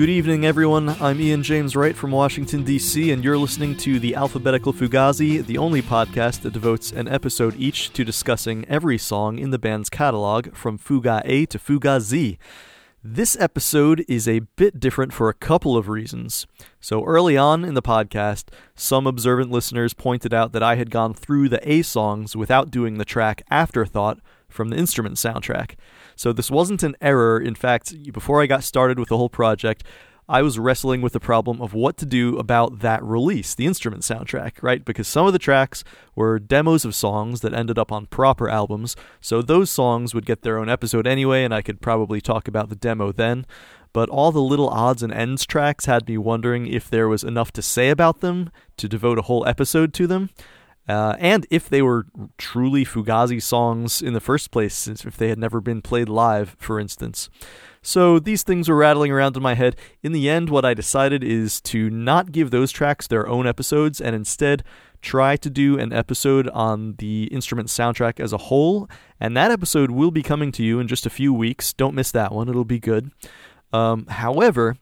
Good evening, everyone. I'm Ian James Wright from Washington, D.C., and you're listening to the Alphabetical Fugazi, the only podcast that devotes an episode each to discussing every song in the band's catalog from Fuga A to Fuga Z. This episode is a bit different for a couple of reasons. So, early on in the podcast, some observant listeners pointed out that I had gone through the A songs without doing the track Afterthought from the instrument soundtrack. So, this wasn't an error. In fact, before I got started with the whole project, I was wrestling with the problem of what to do about that release, the instrument soundtrack, right? Because some of the tracks were demos of songs that ended up on proper albums, so those songs would get their own episode anyway, and I could probably talk about the demo then. But all the little odds and ends tracks had me wondering if there was enough to say about them to devote a whole episode to them. Uh, and if they were truly Fugazi songs in the first place, since if they had never been played live, for instance. So these things were rattling around in my head. In the end, what I decided is to not give those tracks their own episodes and instead try to do an episode on the instrument soundtrack as a whole. And that episode will be coming to you in just a few weeks. Don't miss that one, it'll be good. Um, however,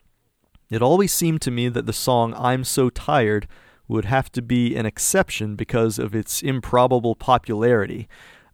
it always seemed to me that the song I'm So Tired would have to be an exception because of its improbable popularity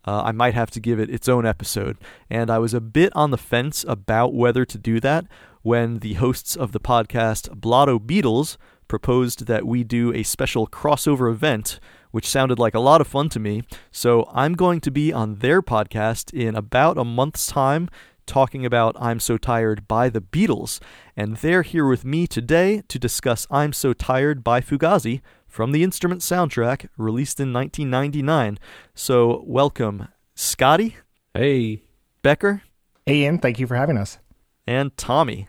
uh, I might have to give it its own episode. And I was a bit on the fence about whether to do that when the hosts of the podcast Blotto Beatles proposed that we do a special crossover event, which sounded like a lot of fun to me. So I'm going to be on their podcast in about a month's time talking about I'm So Tired by the Beatles. And they're here with me today to discuss I'm So Tired by Fugazi from the instrument soundtrack released in 1999. So, welcome, Scotty. Hey. Becker. Hey, Ian. Thank you for having us. And Tommy.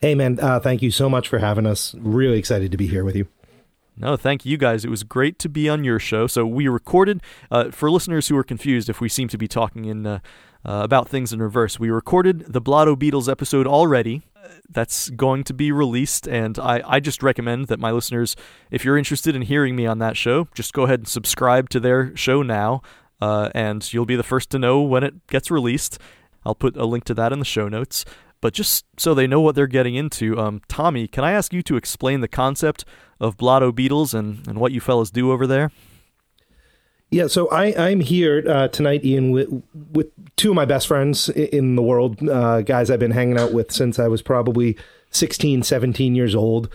Hey, man. Uh, thank you so much for having us. Really excited to be here with you. No, thank you guys. It was great to be on your show. So we recorded, uh, for listeners who are confused if we seem to be talking in uh, uh, about things in reverse, we recorded the Blotto Beatles episode already that's going to be released. And I, I just recommend that my listeners, if you're interested in hearing me on that show, just go ahead and subscribe to their show now, uh, and you'll be the first to know when it gets released. I'll put a link to that in the show notes. But just so they know what they're getting into, um, Tommy, can I ask you to explain the concept of Blotto Beatles and, and what you fellas do over there? Yeah, so I, I'm here uh, tonight, Ian, with, with two of my best friends in the world, uh, guys I've been hanging out with since I was probably 16, 17 years old.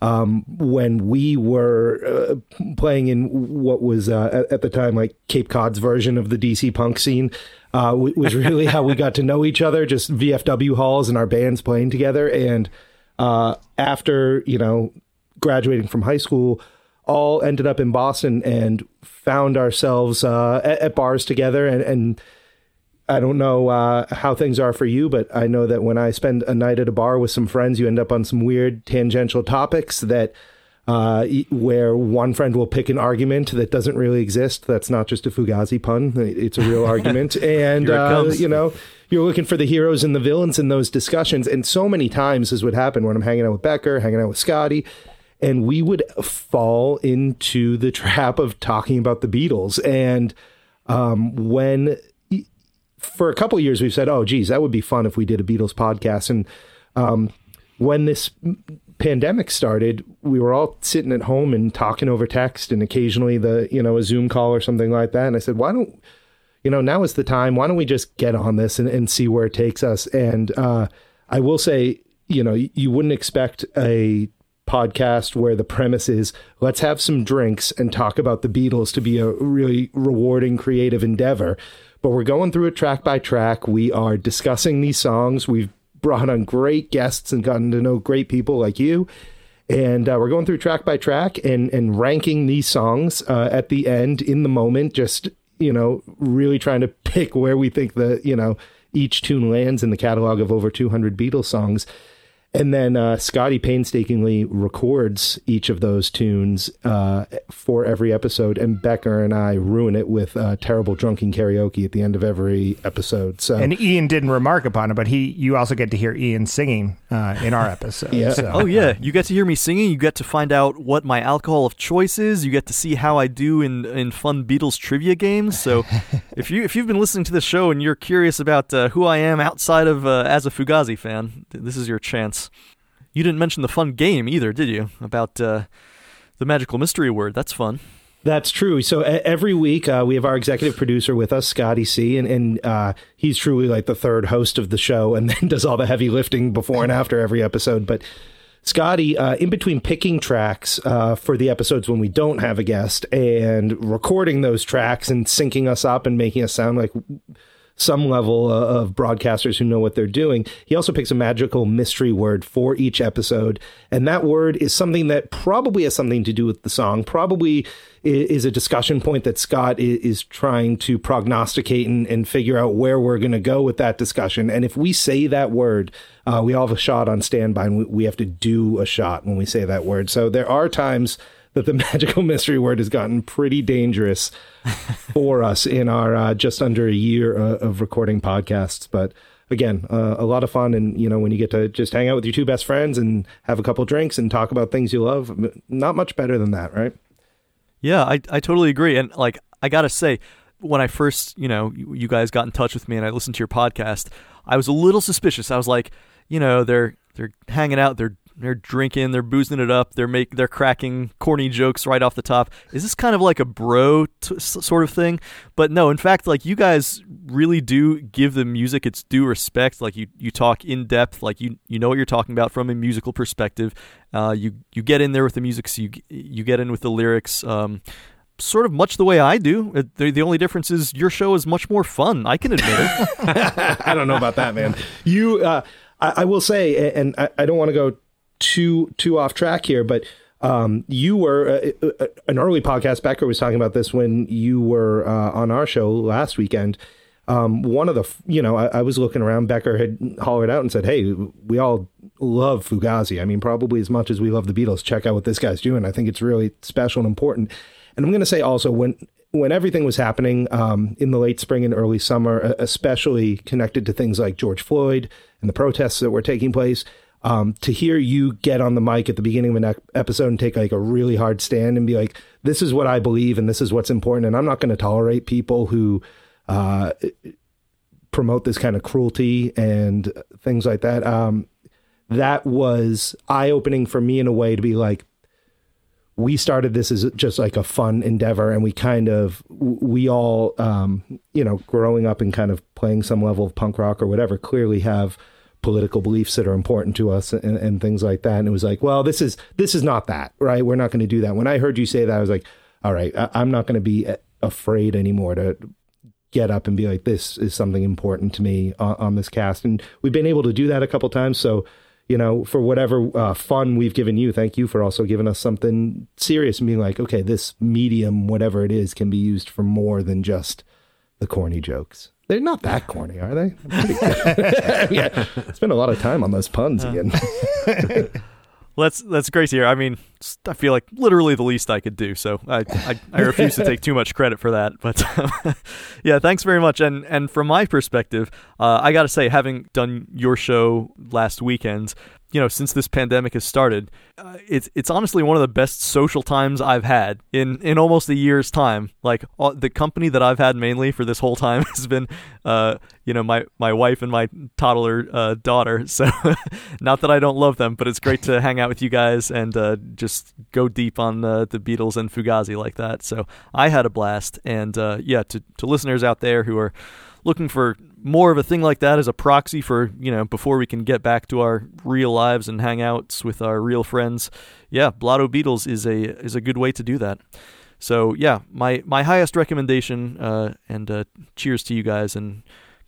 Um, when we were uh, playing in what was uh, at, the time like Cape Cod's version of the DC punk scene, uh, was really how we got to know each other, just VFW halls and our bands playing together. And uh, after, you know, graduating from high school, all ended up in Boston and found ourselves uh, at, at, bars together. And, and I don't know uh, how things are for you, but I know that when I spend a night at a bar with some friends, you end up on some weird tangential topics that. Uh, where one friend will pick an argument that doesn't really exist. That's not just a Fugazi pun; it's a real argument. And uh, you know, you're looking for the heroes and the villains in those discussions. And so many times, this would happen when I'm hanging out with Becker, hanging out with Scotty, and we would fall into the trap of talking about the Beatles. And um, when for a couple years we've said, "Oh, geez, that would be fun if we did a Beatles podcast." And um, when this pandemic started, we were all sitting at home and talking over text, and occasionally the you know a Zoom call or something like that. And I said, "Why don't you know now is the time? Why don't we just get on this and, and see where it takes us?" And uh, I will say, you know, you wouldn't expect a podcast where the premise is let's have some drinks and talk about the Beatles to be a really rewarding creative endeavor. But we're going through it track by track. We are discussing these songs. We've brought on great guests and gotten to know great people like you. And uh, we're going through track by track and, and ranking these songs uh, at the end in the moment, just, you know, really trying to pick where we think the, you know, each tune lands in the catalog of over 200 Beatles songs. And then uh, Scotty painstakingly records each of those tunes uh, for every episode, and Becker and I ruin it with uh, terrible drunken karaoke at the end of every episode. So, and Ian didn't remark upon it, but he, you also get to hear Ian singing uh, in our episode. yeah. So. Oh yeah, you get to hear me singing. You get to find out what my alcohol of choice is. You get to see how I do in in fun Beatles trivia games. So, if you if you've been listening to the show and you're curious about uh, who I am outside of uh, as a Fugazi fan, this is your chance. You didn't mention the fun game either, did you? About uh, the magical mystery word. That's fun. That's true. So every week uh, we have our executive producer with us, Scotty C, and, and uh, he's truly like the third host of the show, and then does all the heavy lifting before and after every episode. But Scotty, uh, in between picking tracks uh, for the episodes when we don't have a guest and recording those tracks and syncing us up and making us sound like some level of broadcasters who know what they're doing. He also picks a magical mystery word for each episode. And that word is something that probably has something to do with the song, probably is a discussion point that Scott is trying to prognosticate and, and figure out where we're going to go with that discussion. And if we say that word, uh, we all have a shot on standby and we, we have to do a shot when we say that word. So there are times that the magical mystery word has gotten pretty dangerous for us in our uh, just under a year uh, of recording podcasts. But again, uh, a lot of fun. And, you know, when you get to just hang out with your two best friends and have a couple drinks and talk about things you love, not much better than that, right? Yeah, I, I totally agree. And, like, I got to say, when I first, you know, you guys got in touch with me and I listened to your podcast, I was a little suspicious. I was like, you know, they're they're hanging out, they're they're drinking, they're boozing it up, they're make they're cracking corny jokes right off the top. Is this kind of like a bro t- sort of thing? But no, in fact, like you guys really do give the music its due respect. Like you you talk in depth, like you you know what you're talking about from a musical perspective. Uh, you you get in there with the music, so you you get in with the lyrics. Um, sort of much the way I do. The, the only difference is your show is much more fun. I can admit it. I don't know about that, man. You, uh, I, will say, and I don't want to go too too off track here, but um, you were uh, uh, an early podcast. Becker was talking about this when you were uh, on our show last weekend. Um, one of the, you know, I, I, was looking around. Becker had hollered out and said, "Hey, we all love Fugazi. I mean, probably as much as we love the Beatles. Check out what this guy's doing. I think it's really special and important." And I'm going to say also when when everything was happening um, in the late spring and early summer, especially connected to things like George Floyd and the protests that were taking place, um, to hear you get on the mic at the beginning of an episode and take like a really hard stand and be like, this is what I believe and this is what's important. And I'm not going to tolerate people who uh, promote this kind of cruelty and things like that. Um, that was eye opening for me in a way to be like, we started this as just like a fun endeavor and we kind of we all um, you know growing up and kind of playing some level of punk rock or whatever clearly have political beliefs that are important to us and, and things like that. And it was like, well, this is this is not that, right? We're not going to do that. When I heard you say that, I was like, all right, I, I'm not going to be afraid anymore to get up and be like, this is something important to me on, on this cast. And we've been able to do that a couple times. So, you know, for whatever uh, fun we've given you, thank you for also giving us something serious and being like, okay, this medium, whatever it is, can be used for more than just the corny jokes. They're not that corny, are they? yeah, spend a lot of time on those puns uh-huh. again. well, that's that's great to hear. I mean, I feel like literally the least I could do, so I I, I refuse to take too much credit for that. But um, yeah, thanks very much. And and from my perspective, uh, I got to say, having done your show last weekend, you know, since this pandemic has started, uh, it's it's honestly one of the best social times I've had in in almost a year's time. Like all, the company that I've had mainly for this whole time has been, uh, you know, my my wife and my toddler uh, daughter. So, not that I don't love them, but it's great to hang out with you guys and uh, just go deep on the the Beatles and Fugazi like that. So I had a blast, and uh, yeah, to to listeners out there who are looking for more of a thing like that as a proxy for you know before we can get back to our real lives and hangouts with our real friends. Yeah, Blotto Beatles is a is a good way to do that. So yeah, my my highest recommendation uh, and uh, cheers to you guys and.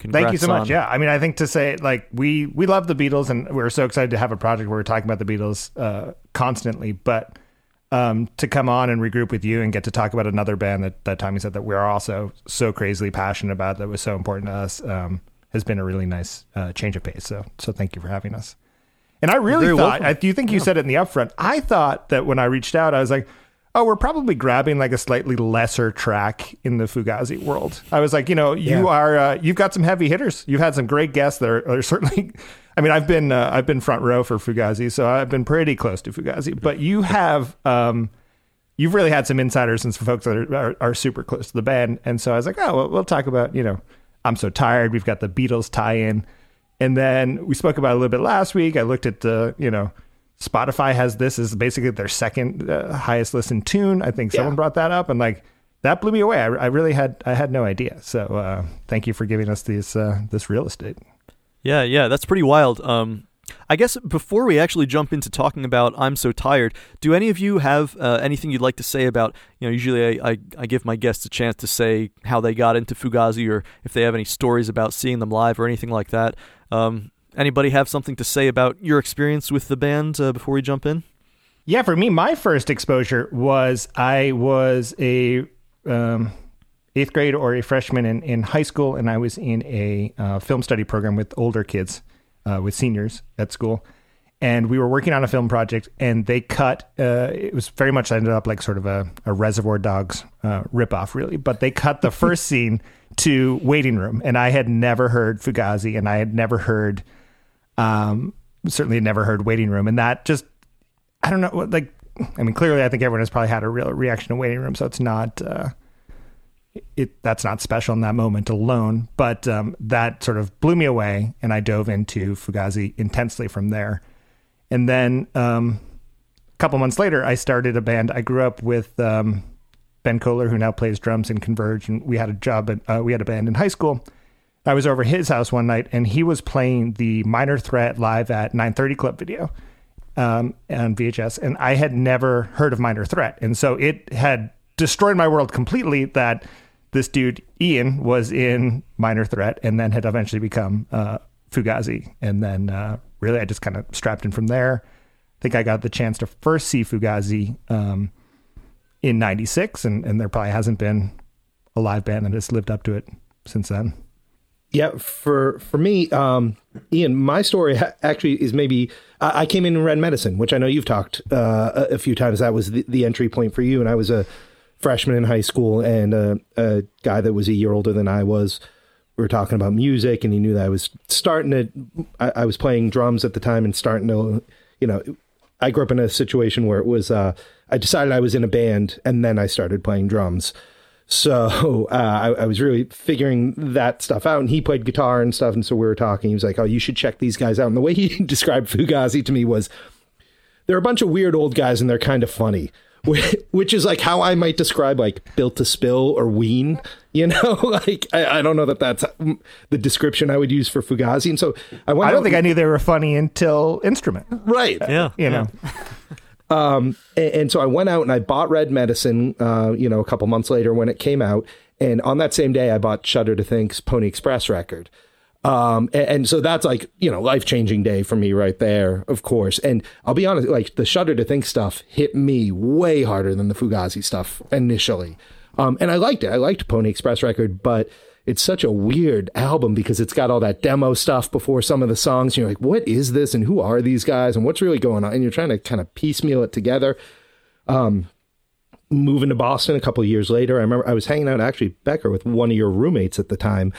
Thank you so on. much. Yeah, I mean, I think to say like we we love the Beatles and we're so excited to have a project where we're talking about the Beatles uh, constantly. But um, to come on and regroup with you and get to talk about another band that, that Tommy said that we're also so crazily passionate about that was so important to us um, has been a really nice uh, change of pace. So, so thank you for having us. And I really thought, I, do you think you yeah. said it in the upfront? I thought that when I reached out, I was like, oh, we're probably grabbing like a slightly lesser track in the Fugazi world. I was like, you know, you yeah. are, uh, you've got some heavy hitters. You've had some great guests that are, are certainly I mean, I've been uh, I've been front row for Fugazi, so I've been pretty close to Fugazi. But you have um, you've really had some insiders and some folks that are, are, are super close to the band, and so I was like, oh, well, we'll talk about you know, I'm so tired. We've got the Beatles tie-in, and then we spoke about a little bit last week. I looked at the you know Spotify has this as basically their second uh, highest listened tune. I think someone Yeah. brought that up, and like that blew me away. I, I really had I had no idea. So uh, thank you for giving us these uh, this real estate. Yeah, yeah, that's pretty wild. Um, I guess before we actually jump into talking about "I'm So Tired," do any of you have uh, anything you'd like to say about? You know, usually I, I, I give my guests a chance to say how they got into Fugazi, or if they have any stories about seeing them live or anything like that. Um, anybody have something to say about your experience with the band uh, before we jump in? Yeah, for me, my first exposure was I was a um, eighth grade or a freshman in, in high school, and I was in a uh, film study program with older kids, uh, with seniors at school. And we were working on a film project, and they cut. Uh, it was very much ended up like sort of a, a Reservoir Dogs uh, ripoff, really. But they cut the first scene to Waiting Room, and I had never heard Fugazi, and I had never heard, um, certainly never heard Waiting Room, and that just I don't know. Like, I mean, clearly, I think everyone has probably had a real reaction to waiting room, so it's not. Uh, it that's not special in that moment alone, but um, that sort of blew me away, and I dove into Fugazi intensely from there. And then um, a couple months later, I started a band. I grew up with um, Ben Koller, who now plays drums in Converge, and we had a job. At, uh, we had a band in high school. I was over his house one night, and he was playing the Minor Threat live at 9:30 Club video um, on VHS, and I had never heard of Minor Threat, and so it had destroyed my world completely. That this dude Ian was in Minor Threat, and then had eventually become uh, Fugazi, and then uh, really I just kind of strapped in from there. I think I got the chance to first see Fugazi um, in '96, and, and there probably hasn't been a live band that has lived up to it since then. Yeah, for for me, um, Ian, my story actually is maybe I, I came in and Red Medicine, which I know you've talked uh, a, a few times. That was the, the entry point for you, and I was a freshman in high school, and uh, a guy that was a year older than I was. We were talking about music, and he knew that I was starting to. I, I was playing drums at the time and starting to, you know, I grew up in a situation where it was. Uh, I decided I was in a band, and then I started playing drums. So uh, I, I was really figuring that stuff out, and he played guitar and stuff. And so we were talking. He was like, "Oh, you should check these guys out." And the way he described Fugazi to me was, "They're a bunch of weird old guys, and they're kind of funny." Which is like how I might describe like Built to Spill or Ween, you know. like I, I don't know that that's the description I would use for Fugazi. And so I went. I don't out think I knew they were funny until Instrument. right. Yeah, You know, Um, and, and so I went out and I bought Red Medicine, uh, you know, a couple months later when it came out. And on that same day, I bought Shudder to Think's Pony Express record. Um, and, and so that's like, you know, life changing day for me right there, of course. And I'll be honest, like the Shudder to Think stuff hit me way harder than the Fugazi stuff initially. Um, and I liked it. I liked Pony Express record, but it's such a weird album because it's got all that demo stuff before some of the songs. You're like, what is this? And who are these guys? And what's really going on? And you're trying to kind of piecemeal it together. Um, moving to Boston a couple years later, I remember I was hanging out actually Becker with one of your roommates at the time.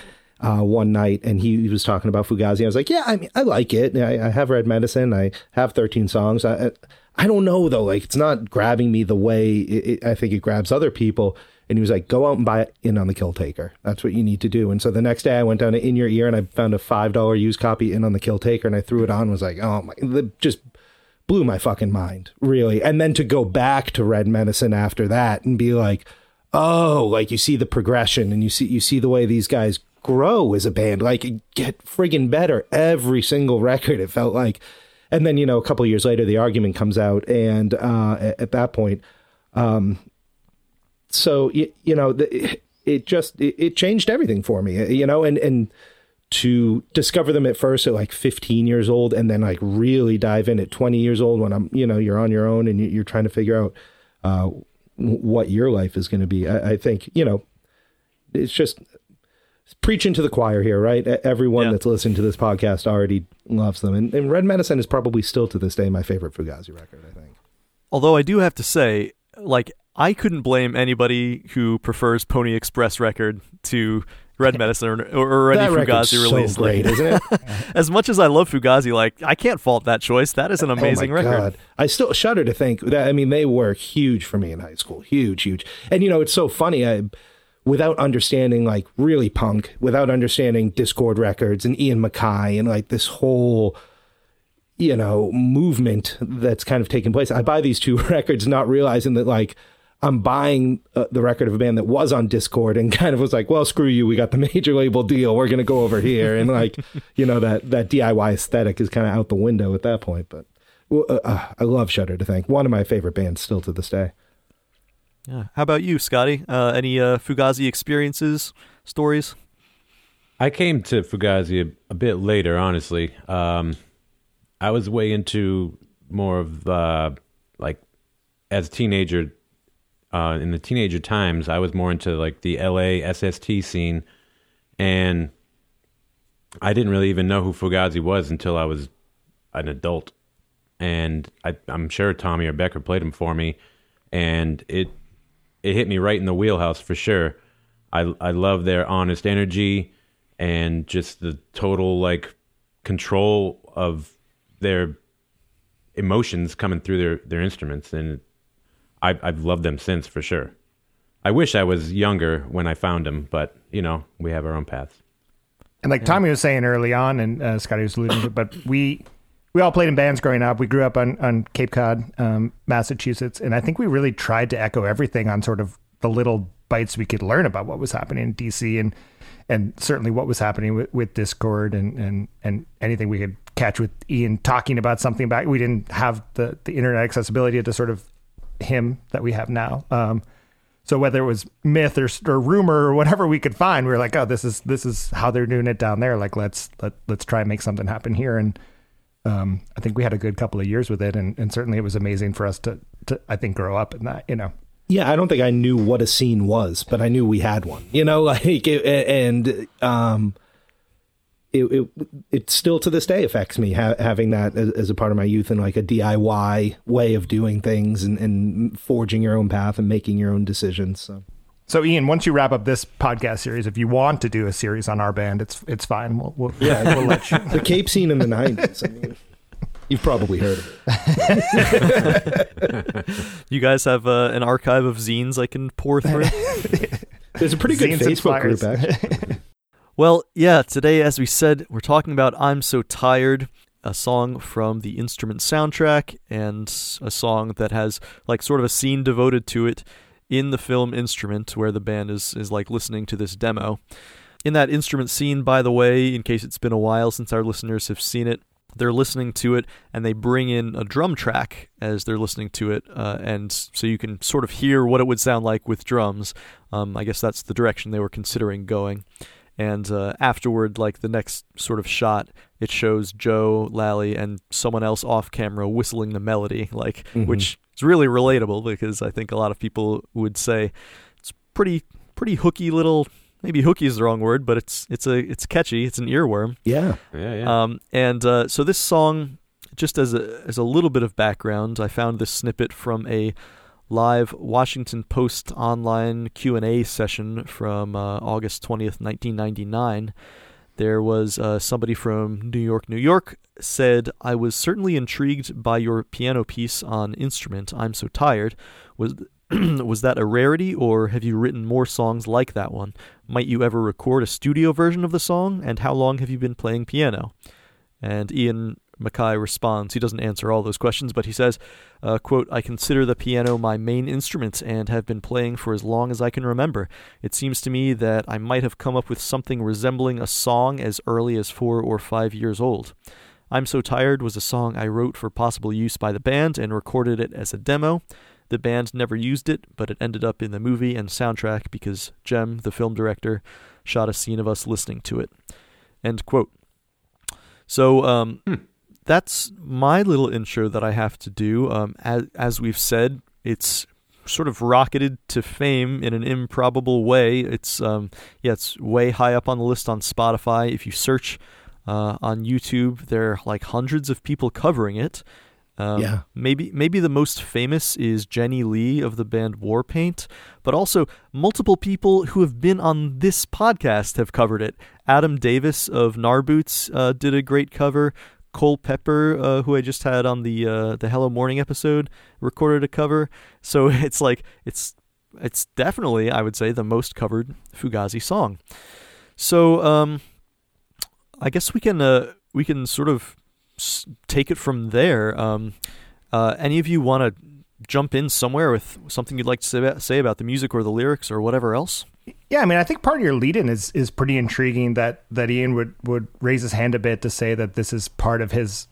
Uh, one night, and he, he was talking about Fugazi. I was like, "Yeah, I mean, I like it. I, I have Red Medicine. I have 13 songs. I, I I don't know though. Like, it's not grabbing me the way it, it, I think it grabs other people." And he was like, "Go out and buy it in on the Kill Taker. That's what you need to do." And so the next day, I went down to In Your Ear and I found a five dollar used copy in on the Kill Taker, and I threw it on. Was like, "Oh my!" Just blew my fucking mind, really. And then to go back to Red Medicine after that and be like, "Oh, like you see the progression and you see you see the way these guys grow as a band, like get friggin' better every single record." It felt like. And then you know, a couple years later, the argument comes out, and uh, at, at that point, um, so you, you know the, it just it, it changed everything for me you know and and to discover them at first at like 15 years old and then like really dive in at 20 years old when i'm you know you're on your own and you- you're trying to figure out uh what your life is going to be. I, I think you know it's just preaching to the choir here right? Everyone Yeah. that's listening to this podcast already loves them. And, and red medicine is probably still to this day my favorite fugazi record i think. Although I do have to say, like, I couldn't blame anybody who prefers Pony Express record to Red Medicine or, or, or any that record's Fugazi so release. great Like, isn't it as much as I love Fugazi, like, I can't fault that choice. That is an amazing oh my record. God. I still shudder to think that. I mean, they were huge for me in high school. Huge, huge. And you know, it's so funny. I, without understanding like really punk, without understanding Dischord records and Ian MacKaye and like this whole, you know, movement that's kind of taking place. I buy these two records not realizing that like I'm buying uh, the record of a band that was on Dischord and kind of was like, well, screw you. We got the major label deal. We're going to go over here. And like, you know, that, that DIY aesthetic is kind of out the window at that point. But uh, uh, I love Shudder to Think. One of my favorite bands still to this day. Yeah. How about you, Scotty? Uh, any uh, Fugazi experiences, stories? I came to Fugazi a, a bit later, honestly. Um, I was way into more of uh, like as a teenager. Uh, in the teenager times, I was more into like the LA SST scene, and I didn't really even know who Fugazi was until I was an adult. And I, I'm sure Tommy or Becker played him for me, and it it hit me right in the wheelhouse for sure. I I love their honest energy and just the total like control of their emotions coming through their their instruments and I I've loved them since for sure. I wish I was younger when I found them, but you know, we have our own paths. And like Tommy was saying early on, and uh, Scotty was alluding to, it, but we we all played in bands growing up. We grew up on on Cape Cod, um, Massachusetts, and I think we really tried to echo everything on sort of the little bites we could learn about what was happening in DC and and certainly what was happening with, with Dischord and, and and anything we could catch with Ian talking about something back. We didn't have the the internet accessibility to sort of him that we have now. Um, so whether it was myth or, or rumor or whatever we could find, we were like, oh, this is this is how they're doing it down there. Like let's let let's try and make something happen here. And um, I think we had a good couple of years with it, and, and certainly it was amazing for us to to I think grow up in that. You know. Yeah, I don't think I knew what a scene was, but I knew we had one. You know, like and um, it, it it still to this day affects me ha- having that as, as, a part of my youth and like a DIY way of doing things and, and forging your own path and making your own decisions. So. So, Ian, once you wrap up this podcast series, if you want to do a series on our band, it's it's fine. We'll, we'll yeah, we'll let you. the Cape scene in the nineties. I mean, You've probably heard of it. you guys have uh, an archive of zines I can pour through. There's a pretty good Facebook group, actually. Well, yeah. Today, as we said, we're talking about "I'm So Tired." a song from the instrument soundtrack and a song that has like sort of a scene devoted to it in the film instrument where the band is is like listening to this demo in that instrument scene by the way in case it's been a while since our listeners have seen it they're listening to it and they bring in a drum track as they're listening to it uh, and so you can sort of hear what it would sound like with drums um, i guess that's the direction they were considering going and uh, afterward like the next sort of shot it shows joe lally and someone else off camera whistling the melody like mm-hmm. which is really relatable because i think a lot of people would say it's pretty pretty hooky little maybe hooky is the wrong word, but it's it's a it's catchy. It's an earworm. Yeah, yeah, yeah. Um, and uh, so this song, just as a as a little bit of background, I found this snippet from a live Washington Post online Q and A session from uh, August twentieth, nineteen ninety nine. There was uh, somebody from New York, New York, said, I was certainly intrigued by your piano piece on instrument, I'm So Tired. Was was that a rarity, or have you written more songs like that one? Might you ever record a studio version of the song, and how long have you been playing piano? And Ian MacKaye responds. He doesn't answer all those questions, but he says, uh, quote, I consider the piano my main instrument and have been playing for as long as I can remember. It seems to me that I might have come up with something resembling a song as early as four or five years old. I'm So Tired was a song I wrote for possible use by the band and recorded it as a demo. The band never used it, but it ended up in the movie and soundtrack because Jem, the film director, shot a scene of us listening to it. End quote. So um, hmm. That's my little intro that I have to do. Um, as, as we've said, it's sort of rocketed to fame in an improbable way. It's um, yeah, it's way high up on the list on Spotify. If you search uh, on YouTube, there are like hundreds of people covering it. Um, yeah. Maybe maybe the most famous is Jenny Lee of the band Warpaint, but also multiple people who have been on this podcast have covered it. Adam Davis of Gnarboots uh, did a great cover. Cole Pepper, uh, who I just had on the uh, the Hello Morning episode, recorded a cover. So it's like it's it's definitely I would say the most covered Fugazi song. So um, I guess we can uh, we can sort of take it from there. Um, uh, any of you want to jump in somewhere with something you'd like to say about, say about the music or the lyrics or whatever else? Yeah, I mean, I think part of your lead-in is is pretty intriguing. That that Ian would would raise his hand a bit to say that this is part of his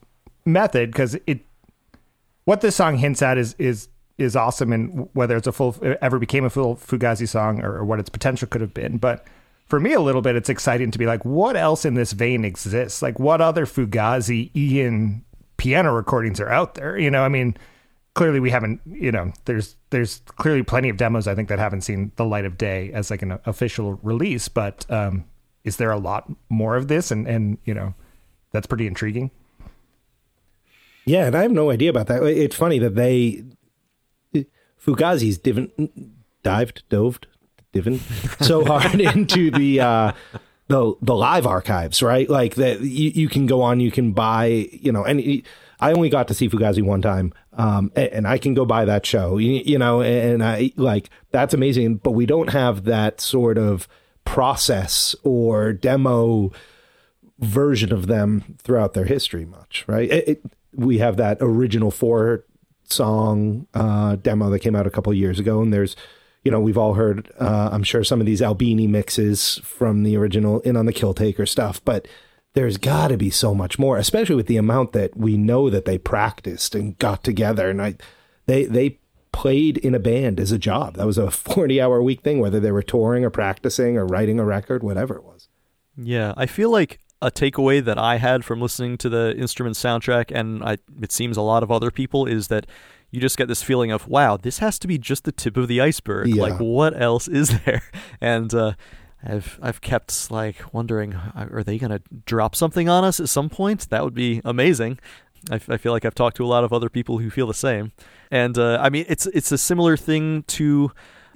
method because it what this song hints at is is is awesome, and whether it's a full ever became a full Fugazi song or, or what its potential could have been, but for me a little bit it's exciting to be like what else in this vein exists like what other fugazi ian piano recordings are out there you know i mean clearly we haven't you know there's there's clearly plenty of demos i think that haven't seen the light of day as like an official release but um is there a lot more of this and and you know that's pretty intriguing Yeah, and I have no idea about that. It's funny that they Fugazi's divin, dived, doved, divin so hard into the uh, the the live archives, right? Like that, you, you can go on, you can buy, you know, and I only got to see Fugazi one time, um, and, and I can go buy that show, you, you know, and I like that's amazing. But we don't have that sort of process or demo version of them throughout their history much, right? It, it, we have that original four song uh, demo that came out a couple years ago, and there's, you know, we've all heard, uh, I'm sure some of these Albini mixes from the original In on the Kill Taker stuff, but there's got to be so much more, especially with the amount that we know that they practiced and got together, and I, they they played in a band as a job. That was a 40 hour week thing, whether they were touring or practicing or writing a record, whatever it was. Yeah, I feel like a takeaway that I had from listening to the instrument soundtrack, and I, it seems a lot of other people, is that you just get this feeling of, wow, this has to be just the tip of the iceberg. Yeah. Like, what else is there? And uh, I've I've kept like wondering, are they going to drop something on us at some point? That would be amazing. I, f- I feel like I've talked to a lot of other people who feel the same, and uh, I mean, it's it's a similar thing to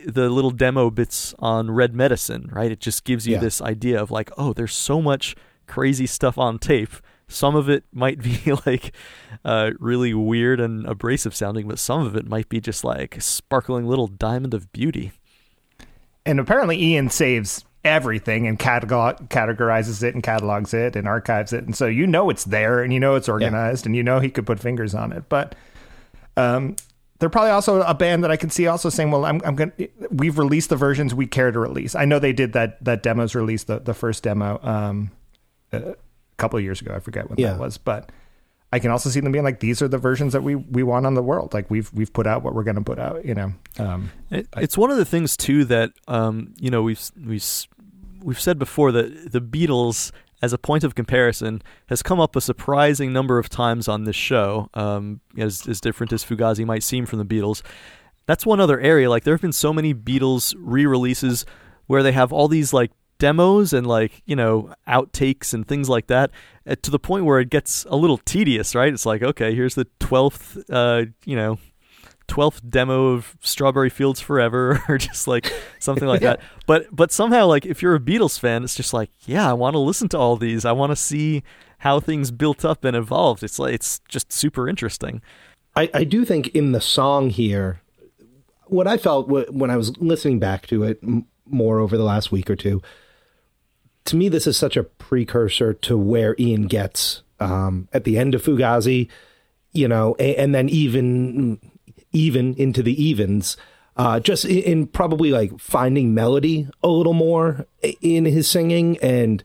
the little demo bits on Red Medicine, right? It just gives you Yeah. this idea of like, oh, there's so much crazy stuff on tape. Some of it might be like uh, really weird and abrasive sounding, but some of it might be just like a sparkling little diamond of beauty. and apparently Ian saves everything and catalog, categorizes it and catalogs it and archives it, and so you know it's there and you know it's organized and you know he could put fingers on it. But um, they're probably also a band that I can see also saying, "Well, I'm, I'm going. We've released the versions we care to release." I know they did that. That demos released the the first demo um, a couple of years ago. I forget when Yeah. that was, but. I can also see them being like, these are the versions that we, we want on the world. Like we've we've put out what we're going to put out. You know, um, It, it's one of the things too that um, you know we've we've we've said before that the Beatles, as a point of comparison, has come up a surprising number of times on this show. Um, as as different as Fugazi might seem from the Beatles, that's one other area. Like there have been so many Beatles re-releases where they have all these like demos and like you know outtakes and things like that uh, to the point where it gets a little tedious right it's like okay here's the 12th uh you know 12th demo of Strawberry Fields Forever or just like something like that. But but somehow like if you're a Beatles fan, it's just like, yeah, I want to listen to all these. I want to see how things built up and evolved. It's like it's just super interesting. I, I do think in the song here, what I felt w- when I was listening back to it m- more over the last week or two, to me, this is such a precursor to where Ian gets um, at the end of Fugazi, you know, and, and then even even into the evens. Uh, just in, in probably like finding melody a little more in his singing and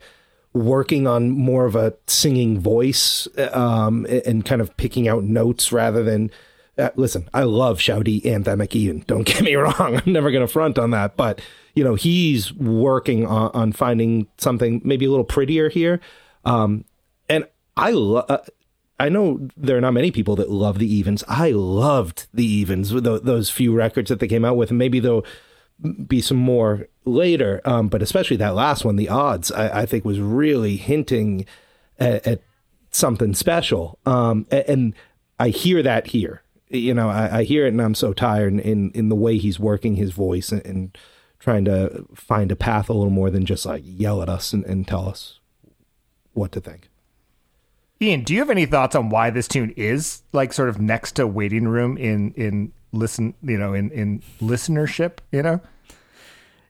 working on more of a singing voice um, and kind of picking out notes rather than uh, listen i love shouty anthemic ian don't get me wrong i'm never going to front on that but you know he's working on, on finding something maybe a little prettier here um, and i lo- uh, I know there are not many people that love the evens. I loved the evens, tho- those few records that they came out with, and maybe there'll be some more later. Um, but especially that last one, the odds, I, I think was really hinting at, at something special. Um, a- and, I hear that here. You know, I, I hear it, and I'm so tired in in, in the way he's working his voice and, and trying to find a path a little more than just like yell at us and, and tell us what to think. Ian, do you have any thoughts on why this tune is like sort of next to Waiting Room in in listen, you know, in in listenership? You know,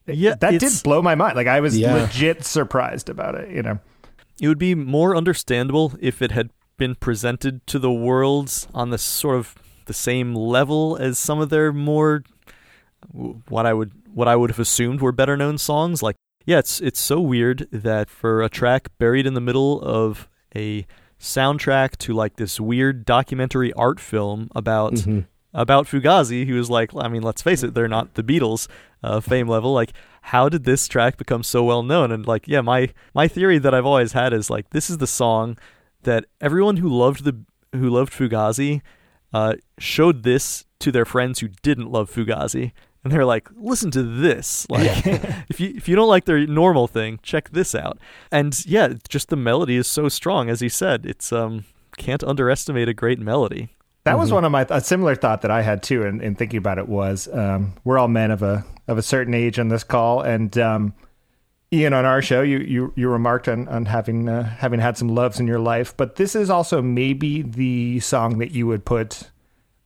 Yeah, that did blow my mind. Like I was Yeah. legit surprised about it. You know, It would be more understandable if it had been presented to the world on the sort of the same level as some of their more what I would what I would have assumed were better known songs. Like, yeah, it's it's so weird that for a track buried in the middle of a soundtrack to like this weird documentary art film about Mm-hmm. about Fugazi, who was like, I mean, let's face it, they're not the Beatles uh, fame level. Like, how did this track become so well known? And like, yeah, my my theory that I've always had is like, this is the song that everyone who loved the who loved Fugazi uh, showed this to their friends who didn't love Fugazi. And they're like, listen to this. Like, if you if you don't like their normal thing, check this out. And yeah, just the melody is so strong, as he said. It's um can't underestimate a great melody. That was one of my a similar thought that I had too, in, in thinking about it was um, we're all men of a of a certain age on this call, and um, Ian on our show, you you you remarked on on having uh, having had some loves in your life, but this is also maybe the song that you would put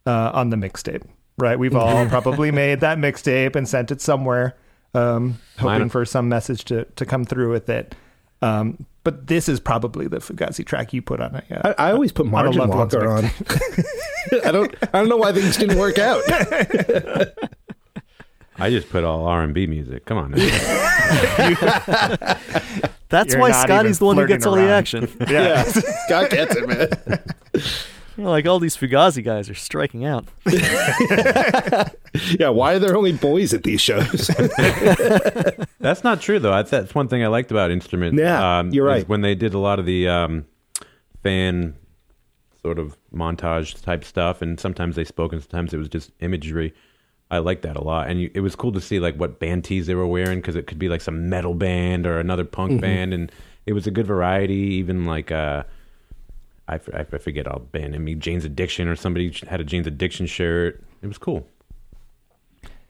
uh, on the mixtape, right? We've all probably made that mixtape and sent it somewhere, um, hoping Mine- for some message to to come through with it. Um, but this is probably the Fugazi track you put on it. Yeah. I, I always put On a Margin loved one's Walker on. I don't. I don't know why things didn't work out. I just put all R and B music. Come on. now. That's You're why Scotty's the one who flirting gets all the around. action. yeah. Scott gets it, man. You know, like all these Fugazi guys are striking out. Yeah. Why are there only boys at these shows? That's not true though. That's, that's one thing I liked about Instrument. Yeah, um, you're right. When they did a lot of the um, fan sort of montage type stuff, and sometimes they spoke, and sometimes it was just imagery. I liked that a lot, and you, it was cool to see like what band tees they were wearing because it could be like some metal band or another punk Mm-hmm. band, and it was a good variety. Even like uh, I, f- I forget all band. I mean, Jane's Addiction or somebody had a Jane's Addiction shirt. It was cool.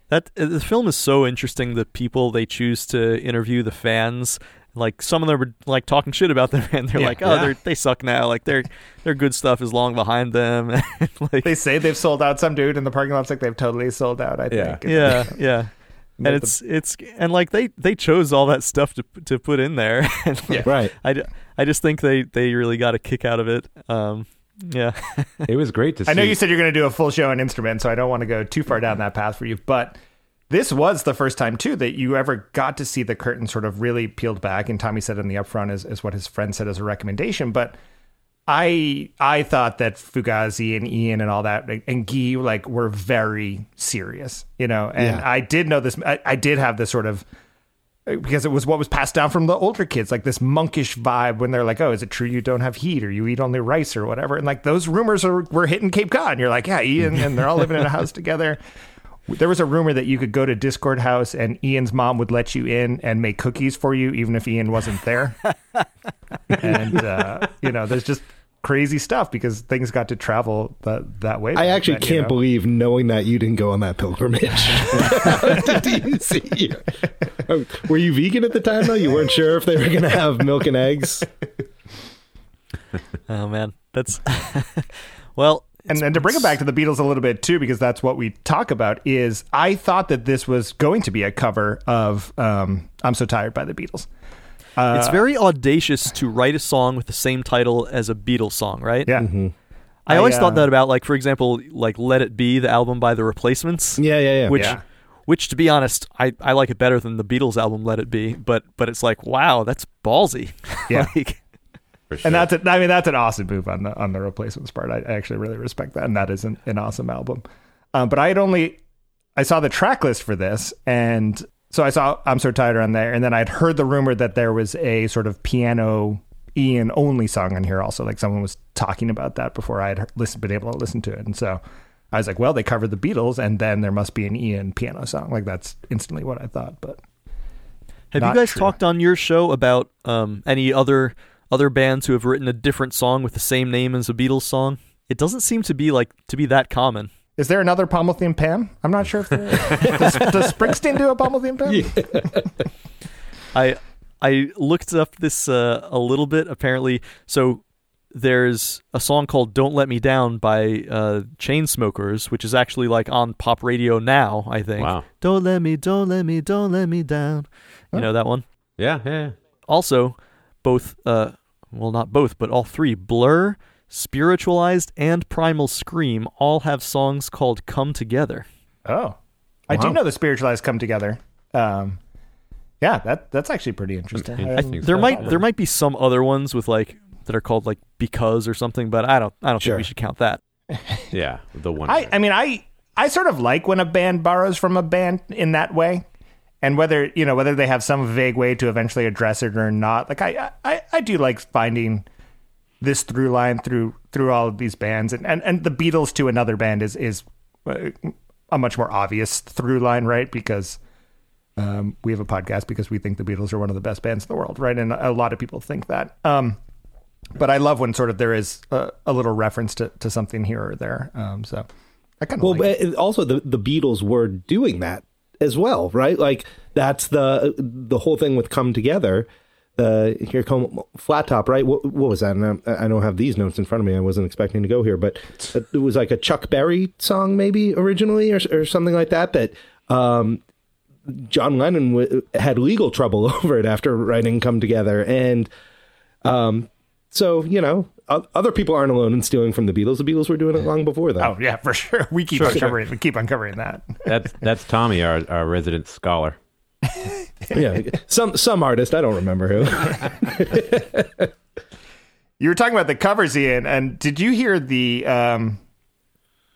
That uh, the film is so interesting. The people they choose to interview, the fans, like some of them were like talking shit about them, and they're Yeah. like, "Oh, Yeah. they're they suck now." Like their their good stuff is long behind them. like, They say they've sold out. Some dude in the parking lot's like they've totally sold out. I Yeah. think. yeah, yeah. But And it's it's and like they they chose all that stuff to to put in there. and like, right. I, I just think they they really got a kick out of it. Um, yeah. It was great to see. I know you said you're going to do a full show on instrument, so I don't want to go too far down that path for you. But this was the first time too that you ever got to see the curtain sort of really peeled back. And Tommy said in the upfront is, is what his friend said as a recommendation. But I I thought that Fugazi and Ian and all that and Guy like were very serious, you know. And Yeah. I did know this. I, I did have this sort of because it was what was passed down from the older kids, like this monkish vibe when they're like, "Oh, is it true you don't have heat, or you eat only rice, or whatever?" And like those rumors are were hitting Cape Cod. And you're like, "Yeah, Ian," and they're all living in a house together. There was a rumor that you could go to Dischord House and Ian's mom would let you in and make cookies for you, even if Ian wasn't there. and uh, you know, there's just crazy stuff because things got to travel that that way. I actually then, you can't know? believe knowing that you didn't go on that pilgrimage. How did you see? Um, Were you vegan at the time though? You weren't sure if they were going to have milk and eggs. Oh man, that's well. And then to bring it back to the Beatles a little bit too, because that's what we talk about. Is I thought that this was going to be a cover of um, "I'm So Tired" by the Beatles. Uh, it's very audacious to write a song with the same title as a Beatles song, right? yeah, I always I, uh, thought that about, like, for example, like "Let It Be," the album by the Replacements. Yeah, yeah, yeah. Which, Yeah. which, to be honest, I, I like it better than the Beatles album "Let It Be." But but it's like, wow, that's ballsy. Yeah. like, for sure. and that's a, I mean that's an awesome move on the on the replacements part. I, I actually really respect that, and that is an, an awesome album. Um, but I had only I saw the track list for this, and so I saw "I'm So Tired" on there, and then I'd heard the rumor that there was a sort of piano Ian only song on here also. Like someone was talking about that before I had listened, been able to listen to it, and so I was like, well, they covered the Beatles, and then there must be an Ian piano song. Like that's instantly what I thought. But have Not you guys true. talked on your show about um, any other other bands who have written a different song with the same name as a Beatles song? It doesn't seem to be like to be that common. is there another Polythene Pam? I'm not sure if there is. does, does Springsteen do a Polythene Pam. I I looked up this uh, a little bit. Apparently, so there's a song called "Don't Let Me Down" by uh, Chainsmokers, which is actually like on pop radio now. I think. Wow. Don't let me, don't let me, don't let me down. You know that one. yeah, yeah, yeah. Also, both uh, well, not both, but all three: Blur, Spiritualized and Primal Scream all have songs called Come Together. Oh, I Wow. do know the spiritualized come together. Um, yeah, that that's actually pretty interesting. I I There so, might there might be some other ones with like that are called like because or something, but I don't I don't Sure. think we should count that. Yeah, the one. I I mean I I sort of like when a band borrows from a band in that way. And whether you know whether they have some vague way to eventually address it or not, like I I, I do like finding this through line through through all of these bands, and, and, and the Beatles to another band is is uh, a much more obvious through line, right? Because um, we have a podcast because we think the Beatles are one of the best bands in the world, right? And a lot of people think that. Um, but I love when sort of there is a, a little reference to, to something here or there. Um, so I kind of Well, like it. also the the Beatles were doing that as well, right? Like that's the the whole thing with "Come Together." The here come flat top, right? What, what was that? And I, I don't have these notes in front of me. I wasn't expecting to go here, but it was like a Chuck Berry song, maybe originally, or, or something like that. That um, John Lennon w- had legal trouble over it after writing "Come Together," and um, so you know, other people aren't alone in stealing from the Beatles. The Beatles were doing it long before that. Oh yeah, for sure. We keep uncovering. We keep uncovering that. that's that's Tommy, our, our resident scholar. yeah, some some artist I don't remember who. You were talking about the covers, Ian, and did you hear the um,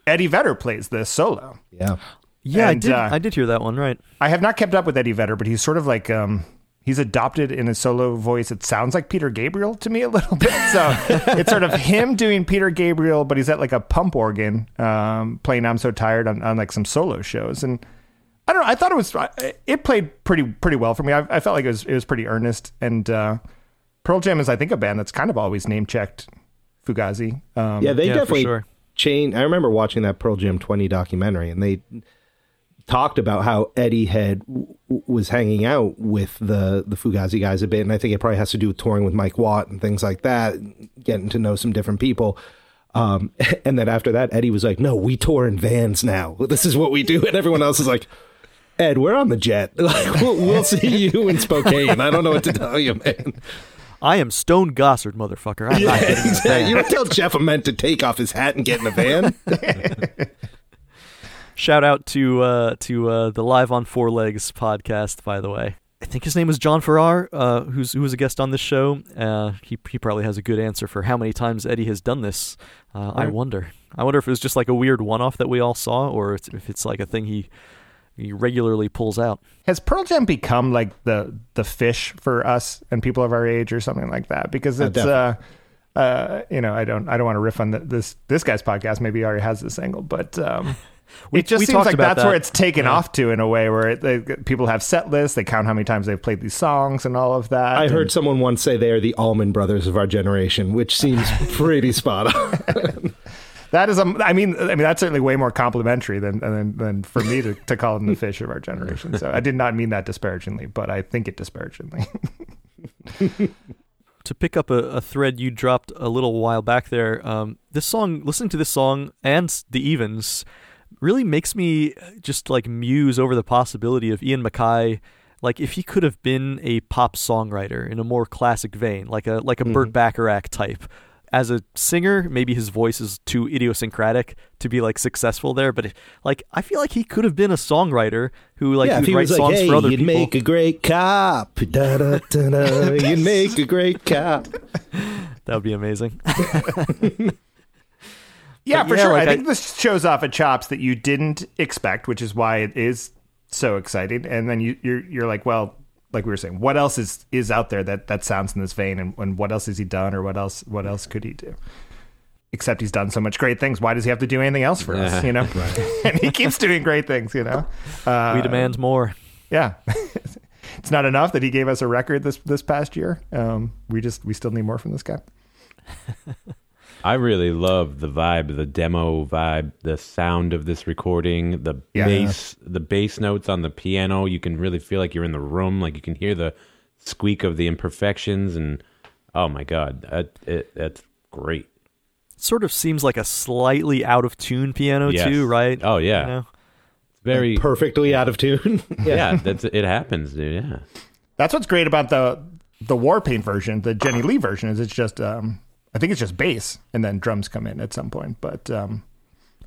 Eddie Vedder plays the solo? yeah, Yeah, And, I did. uh, I did hear that one. Right. I have not kept up with Eddie Vedder, but he's sort of like um, he's adopted in his solo voice. It sounds like Peter Gabriel to me a little bit. So it's sort of him doing Peter Gabriel, but he's at like a pump organ um, playing "I'm So Tired" on, on like some solo shows, and I don't know. I thought it was it played pretty pretty well for me. I, I felt like it was it was pretty earnest, and uh, Pearl Jam is I think a band that's kind of always name checked Fugazi. Um, yeah, they Yeah, definitely sure. changed. I remember watching that Pearl Jam twenty documentary, and they talked about how Eddie had w- was hanging out with the the Fugazi guys a bit, and I think it probably has to do with touring with Mike Watt and things like that, getting to know some different people. Um, and then after that, Eddie was like, "No, we tour in vans now. This is what we do," and everyone else is like. Ed, we're on the jet. Like we'll, we'll see you in Spokane. I don't know what to tell you, man. I am Stone Gossard, motherfucker. I'm not in a exactly. You don't tell Jeff Ament to take off his hat and get in a van. Shout out to uh, to uh, the Live on Four Legs podcast, by the way. I think his name is John Farrar, uh, who's who was a guest on this show. Uh, he he probably has a good answer for how many times Eddie has done this. Uh, I wonder. I wonder if it was just like a weird one-off that we all saw, or it's, if it's like a thing he he regularly pulls out. Has Pearl Jam become like the the Phish for us and people of our age or something like that? Because it's uh, uh, you know, I don't I don't want to riff on the, this this guy's podcast. Maybe he already has this angle, but um, We- it just we seems like about that's where it's taken Yeah. off to in a way where it, they, people have set lists. They count how many times they've played these songs and all of that. I And- heard someone once say they are the Allman Brothers of our generation, which seems pretty spot on. that is a, I mean, I mean that's certainly way more complimentary than than, than for me to, to call them the Phish of our generation. So I did not mean that disparagingly, but I think it disparagingly. to pick up a, a thread you dropped a little while back there, um, this song, listening to this song and the Evens, really makes me just like muse over the possibility of Ian MacKaye, like if he could have been a pop songwriter in a more classic vein, like a like a mm-hmm. Burt Bacharach type. As a singer, maybe his voice is too idiosyncratic to be like successful there, but like I feel like he could have been a songwriter who like yeah, would if he write was like, "Hey, for other you'd people. make a great cop," da, da, da, da, you'd make a great cop. that would be amazing. Yeah, But for yeah, sure. like I I- think this shows off at chops that you didn't expect, which is why it is so exciting. And then you, you're you're like, well, like we were saying, what else is is out there that that sounds in this vein, and, and what else has he done, or what else what else could he do? Except he's done so much great things. Why does he have to do anything else for us? You know, and he keeps doing great things. You know, uh, we demand more. yeah. it's not enough that he gave us a record this this past year. Um, we just we still need more from this guy. I really love the vibe, the demo vibe, the sound of this recording, the Yeah. bass, the bass notes on the piano. You can really feel like you're in the room, like you can hear the squeak of the imperfections, and oh my god, that, it, that's great. It sort of seems like a slightly out of tune piano Yes. too, right? Oh yeah, You know? it's very Perfectly out of tune. yeah. That's it happens, dude. Yeah, That's what's great about the the Warpaint version, the Jenny Lee version, is it's just um, I think it's just bass, and then drums come in at some point, but um,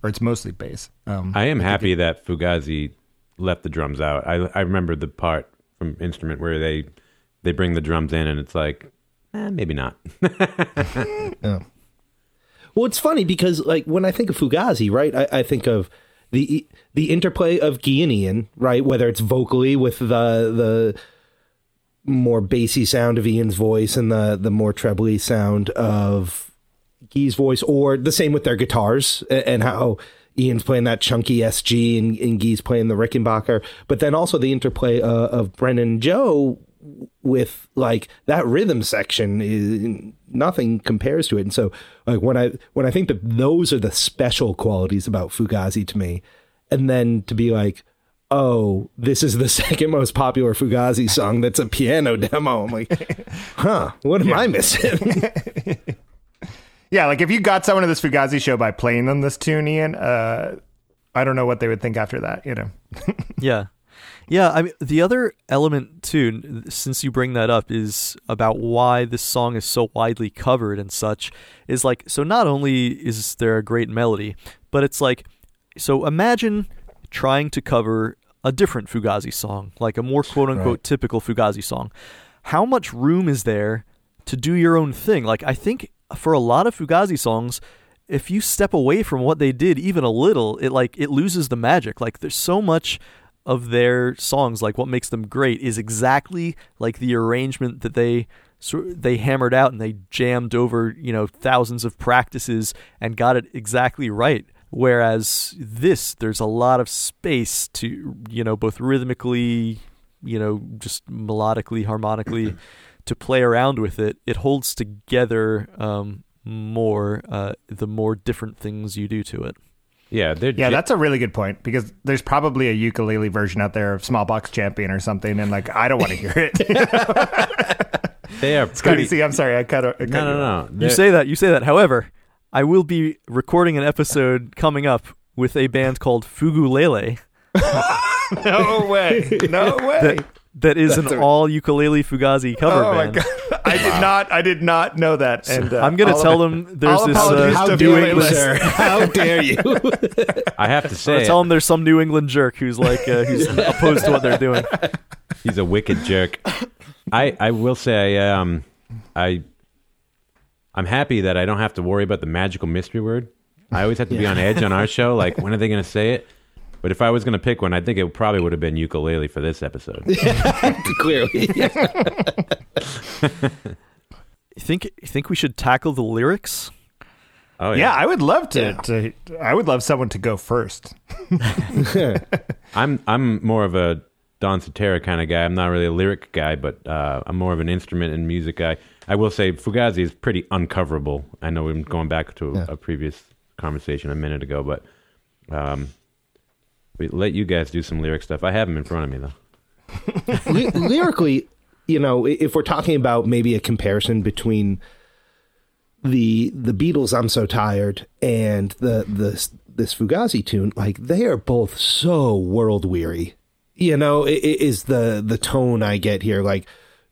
or it's mostly bass. Um, I am happy that Fugazi left the drums out. I I remember the part from Instrument where they they bring the drums in, and it's like, eh, maybe not. Yeah. Well, it's funny because like when I think of Fugazi, right, I, I think of the the interplay of Guy and Ian, right? Whether it's vocally with the the more bassy sound of Ian's voice and the the more trebly sound of Guy's voice, or the same with their guitars and how Ian's playing that chunky SG and, and Guy's playing the Rickenbacker, but then also the interplay uh, of Brendan Joe with like that rhythm section is nothing compares to it. And so like when i when i think that those are the special qualities about fugazi to me and then to be like oh this is the second most popular fugazi song that's a piano demo i'm like huh what am i missing yeah, like if you got someone to this Fugazi show by playing them this tune, Ian, uh, I don't know what they would think after that. You know, Yeah. Yeah, I mean the other element too, since you bring that up, is about why this song is so widely covered and such. Is like so. Not only is there a great melody, but it's like so. Imagine trying to cover a different Fugazi song, like a more quote unquote Right. typical Fugazi song. How much room is there to do your own thing? Like I think for a lot of Fugazi songs, if you step away from what they did even a little, it like it loses the magic. Like there's so much of their songs, like what makes them great, is exactly like the arrangement that they they hammered out and they jammed over you know thousands of practices and got it exactly right. Whereas this, there's a lot of space to you know both rhythmically, you know, just melodically, harmonically, to play around with it. It holds together um, more uh, the more different things you do to it. yeah, yeah, ja- that's a really good point because there's probably a ukulele version out there of Smallpox Champion or something, and like I don't want to hear it. they are Scotty, pretty. see, I'm sorry, I cut. I cut No, no, you no. You They're- say that. You say that. However, I will be recording an episode coming up with a band called Fugu Lele No way, no way. that that is an all ukulele Fugazi cover oh band. my god, I did not, I did not know that. And uh, I'm gonna tell them there's this. Uh, how New dare you England. sir how dare you I have to I'm say, gonna tell them there's some New England jerk who's like uh, who's opposed to what they're doing. he's a wicked jerk. I I will say I um I I'm happy that I don't have to worry about the magical mystery word. I always have to be on edge on our show. Like when are they going to say it? But if I was going to pick one, I think it probably would have been ukulele for this episode. clearly You think you think we should tackle the lyrics? Oh Yeah, yeah I would love to, to. I would love someone to go first. I'm I'm more of a Don Cetera kind of guy. I'm not really a lyric guy, but uh, I'm more of an instrument and music guy. I will say Fugazi is pretty uncoverable. I know I'm going back to a, Yeah. a previous conversation a minute ago, but um, we let you guys do some lyric stuff. I have them in front of me though. Ly- lyrically, you know, if we're talking about maybe a comparison between the the Beatles, "I'm So Tired" and the the this Fugazi tune, like they are both so world weary. You know, i- i- is the the tone I get here. Like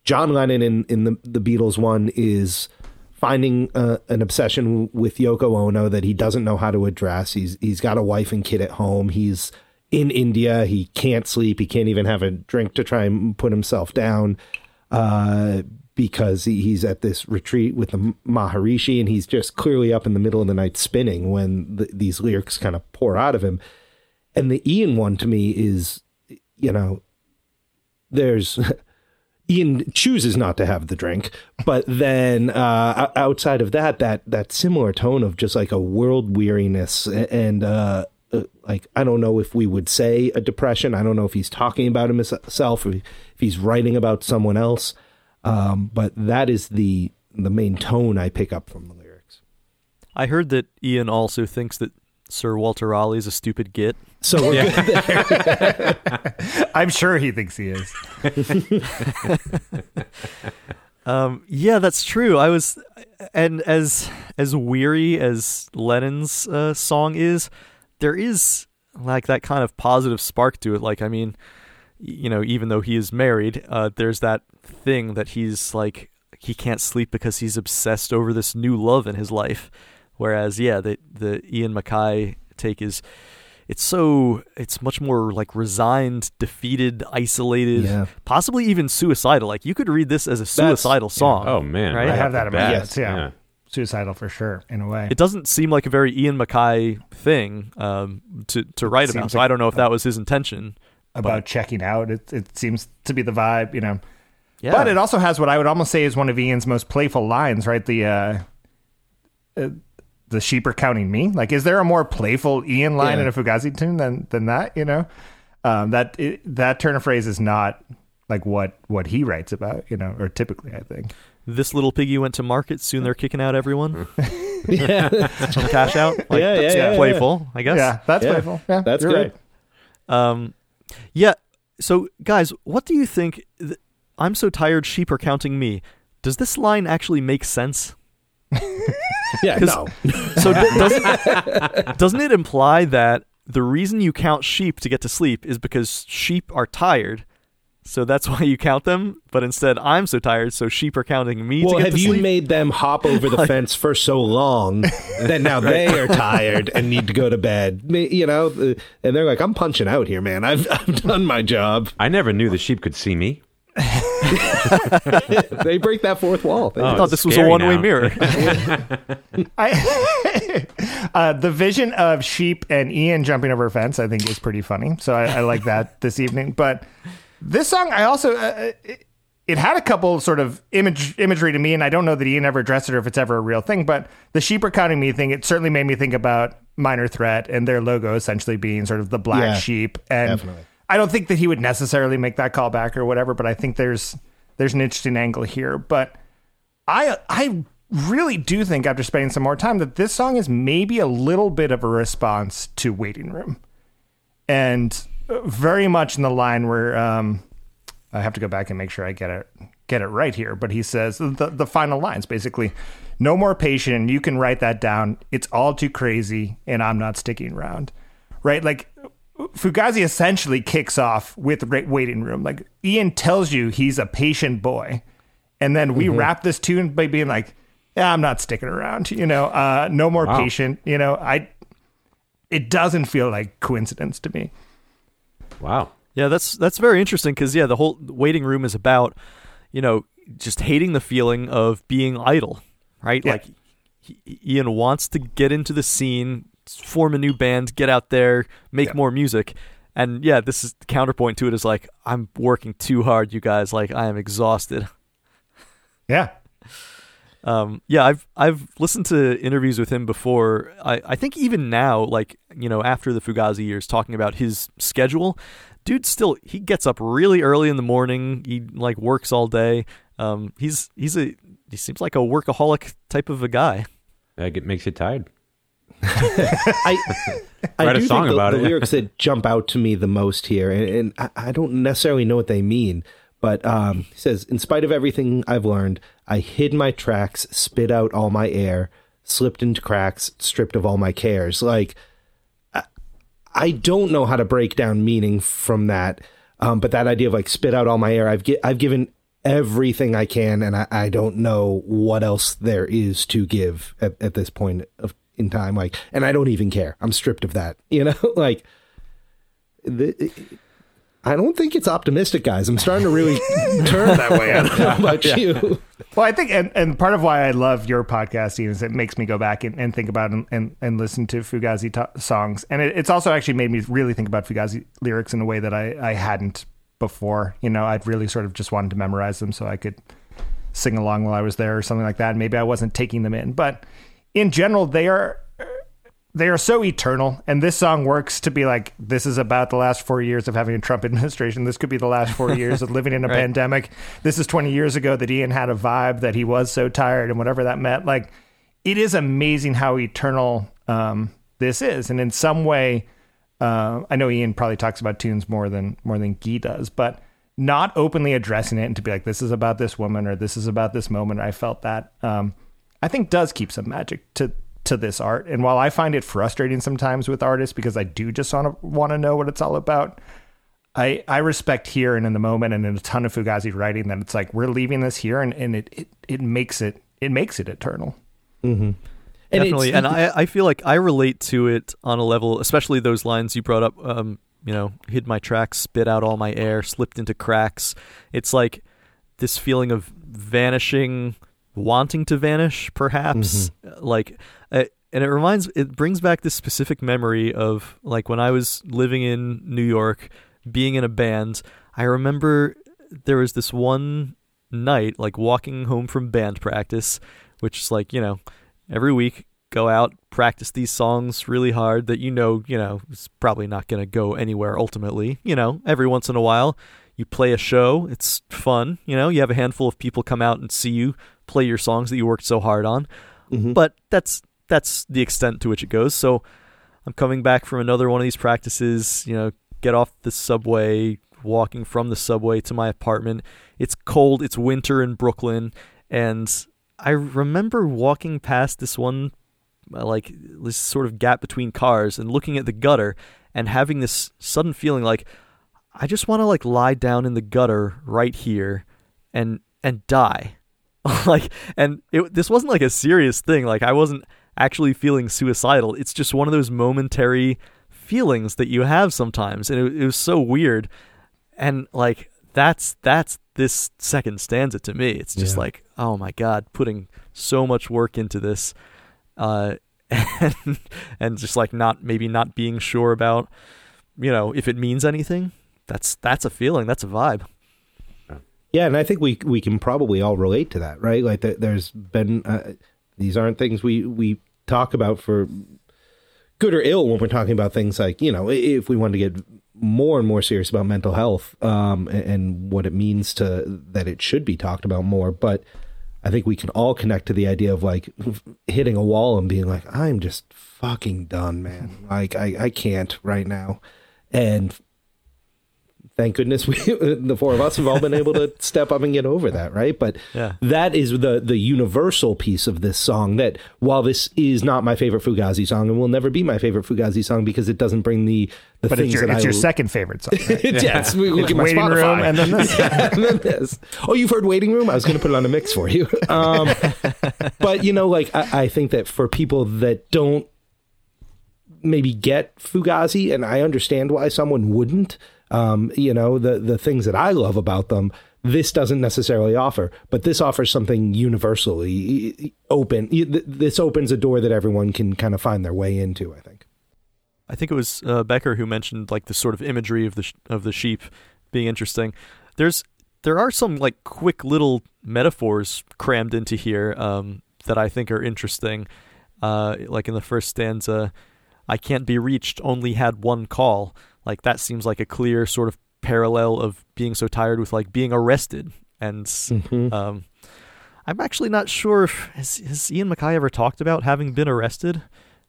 John Lennon in in the the Beatles one is finding uh, an obsession with Yoko Ono that he doesn't know how to address. He's he's got a wife and kid at home. He's in India. He can't sleep. He can't even have a drink to try and put himself down uh, because he, he's at this retreat with the Maharishi, and he's just clearly up in the middle of the night spinning when the, these lyrics kind of pour out of him. And the Ian one to me is, you know, there's Ian chooses not to have the drink, but then uh, outside of that, that that similar tone of just like a world weariness and uh, uh, like I don't know if we would say a depression. I don't know if he's talking about himself, or if he's writing about someone else. Um, but that is the the main tone I pick up from the lyrics. I heard that Ian also thinks that Sir Walter Raleigh is a stupid git. So we're good there. I'm sure he thinks he is. Um, yeah, that's true. I was, and as as weary as Lennon's uh, song is, there is like that kind of positive spark to it. Like, I mean, you know, even though he is married, uh, there's that thing that he's like he can't sleep because he's obsessed over this new love in his life. Whereas, yeah, the the Ian MacKaye take is it's so it's much more like resigned, defeated, isolated, Yeah. possibly even suicidal. Like you could read this as a suicidal song. Oh man, Right? I have that the in my bat. notes. Yeah. Suicidal for sure, in a way. It doesn't seem like a very Ian MacKaye thing um, to to write about. seems So like I don't know if that was his intention. about checking out. It, it seems to be the vibe, you know. Yeah, But it also has what I would almost say is one of Ian's most playful lines, right? The uh, uh, the sheep are counting me. Like, is there a more playful Ian line Yeah. in a Fugazi tune than than that? You know, um, that it, that turn of phrase is not like what what he writes about, you know, or typically I think. this little piggy went to market. Soon they're kicking out everyone. yeah, Cash out. Like, Yeah, yeah, that's yeah, yeah. playful. I guess. Yeah, that's Yeah, playful. Yeah, that's you're good. right. Um, yeah. So, guys, what do you think? Th- I'm so tired. Sheep are counting me. Does this line actually make sense? Yeah. 'Cause- No, So d- doesn't doesn't it imply that the reason you count sheep to get to sleep is because sheep are tired? So that's why you count them, but instead I'm so tired, so sheep are counting me well, to get have to you sleep. made them hop over the fence for so long that now they are tired and need to go to bed? You know, uh, and they're like, "I'm punching out here, man. I've I've done my job." I never knew the sheep could see me. They break that fourth wall. They Oh, I thought this was a one-way mirror. I, uh, the vision of sheep and Ian jumping over a fence, I think, is pretty funny. So I, I like that this evening. But this song, I also uh, it, it had a couple sort of image imagery to me, and I don't know that Ian ever addressed it or if it's ever a real thing. But the sheep are counting me thing, it certainly made me think about Minor Threat and their logo essentially being sort of the black Yeah, sheep. And definitely. I don't think that he would necessarily make that call back or whatever, but I think there's there's an interesting angle here. But I I really do think after spending some more time that this song is maybe a little bit of a response to Waiting Room, and very much in the line where um, I have to go back and make sure I get it get it right here. But he says the the final lines basically, "No more patient. You can write that down. It's all too crazy, and I'm not sticking around." Right, like. Fugazi essentially kicks off with Waiting Room. Like Ian tells you he's a patient boy, and then we wrap this tune by being like, "Yeah, I'm not sticking around." You know, uh, no more Wow. patient. You know, I. It doesn't feel like coincidence to me. Wow. Yeah, that's that's very interesting because yeah, the whole waiting room is about you know just hating the feeling of being idle, right? Yeah. Like Ian wants to get into the scene, form a new band, get out there, make Yeah. more music, and yeah, this is the counterpoint to it is like I'm working too hard, you guys. Like I am exhausted. Yeah, Um, yeah, I've I've listened to interviews with him before. I, I think even now, like you know, after the Fugazi years, talking about his schedule, dude, still he gets up really early in the morning. He like works all day. Um, he's he's a he seems like a workaholic type of a guy. That get, makes you tired. I, I Write a song think the, about the it. lyrics that jump out to me the most here, and, and I, I don't necessarily know what they mean, but um, he says, "In spite of everything I've learned, I hid my tracks, spit out all my air, slipped into cracks, stripped of all my cares." Like, I, I don't know how to break down meaning from that, um, but that idea of like spit out all my air, I've gi- I've given everything I can, and I, I don't know what else there is to give at, at this point of in time. Like, and I don't even care. I'm stripped of that. You know, like the, I don't think it's optimistic, guys. I'm starting to really turn that way. I don't know about you. Well, I think, and, and part of why I love your podcast Ian, is it makes me go back and, and think about and, and, and listen to Fugazi to- songs. And it, it's also actually made me really think about Fugazi lyrics in a way that I, I hadn't before. You know, I'd really sort of just wanted to memorize them so I could sing along while I was there or something like that. And maybe I wasn't taking them in. But in general, they are they are so eternal and this song works to be like this is about the last four years of having a trump administration. This could be the last four years of living in a Right. pandemic. This is 20 years ago that ian had a vibe that he was so tired and whatever that meant. Like it is amazing how eternal um, this is. And in some way uh, i know ian probably talks about tunes more than more than guy does but not openly addressing it and to be like this is about this woman or this is about this moment. I felt that um, i think does keep some magic to to this art and while i find it frustrating sometimes with artists because i do just want to want to know what it's all about I, I respect here and in the moment and in a ton of Fugazi writing that it's like we're leaving this here and, and it, it, it makes it it makes it eternal. Mm-hmm. And Definitely, and I, I feel like I relate to it on a level, especially those lines you brought up. Um, you know, hid my tracks, spit out all my air, slipped into cracks. It's like this feeling of vanishing, wanting to vanish, perhaps. Mm-hmm. Like, uh, and it reminds, it brings back this specific memory of like when I was living in New York, being in a band. I remember there was this one night, like walking home from band practice, which is like, you know, every week go out, practice these songs really hard that you know, you know, it's probably not going to go anywhere ultimately. You know, every once in a while, you play a show, it's fun, you know, you have a handful of people come out and see you play your songs that you worked so hard on. Mm-hmm. But that's that's the extent to which it goes. So I'm coming back from another one of these practices, you know, get off the subway, walking from the subway to my apartment. It's cold, it's winter in Brooklyn, and I remember walking past this one uh, like this sort of gap between cars and looking at the gutter and having this sudden feeling like I just want to like lie down in the gutter right here and and die. like and it, this wasn't like a serious thing. Like I wasn't actually feeling suicidal. It's just one of those momentary feelings that you have sometimes and it, it was so weird. And like that's that's this second stanza to me. It's just yeah. like, oh my god, putting so much work into this uh, and and just like not maybe not being sure about you know if it means anything. That's that's a feeling. That's a vibe. Yeah, and I think we we can probably all relate to that, right? Like there's been uh, these aren't things we we talk about for good or ill when we're talking about things like you know if we want to get more and more serious about mental health um, and, and, what it means to that it should be talked about more, but I think we can all connect to the idea of like hitting a wall and being like, I'm just fucking done, man. Like I, I can't right now. And thank goodness we the four of us have all been able to step up and get over that right but yeah. that is the the universal piece of this song that while this is not my favorite fugazi song and will never be my favorite fugazi song because it doesn't bring the the but things it's your, that it's I your second favorite song right? yes we look at my waiting Spotify. room and then this yeah, and then this oh you've heard waiting room I was going to put it on a mix for you um, but you know like I, I think that for people that don't maybe get fugazi and I understand why someone wouldn't um, you know, the the things that I love about them, this doesn't necessarily offer, but this offers something universally open. This opens a door that everyone can kind of find their way into. I think. I think it was uh, Becker who mentioned like the sort of imagery of the sh- of the sheep being interesting. There's there are some like quick little metaphors crammed into here um, that I think are interesting. Uh, like in the first stanza, I can't be reached, only had one call. Like that seems like a clear sort of parallel of being so tired with like being arrested. And mm-hmm. um, I'm actually not sure if has, has Ian MacKaye ever talked about having been arrested.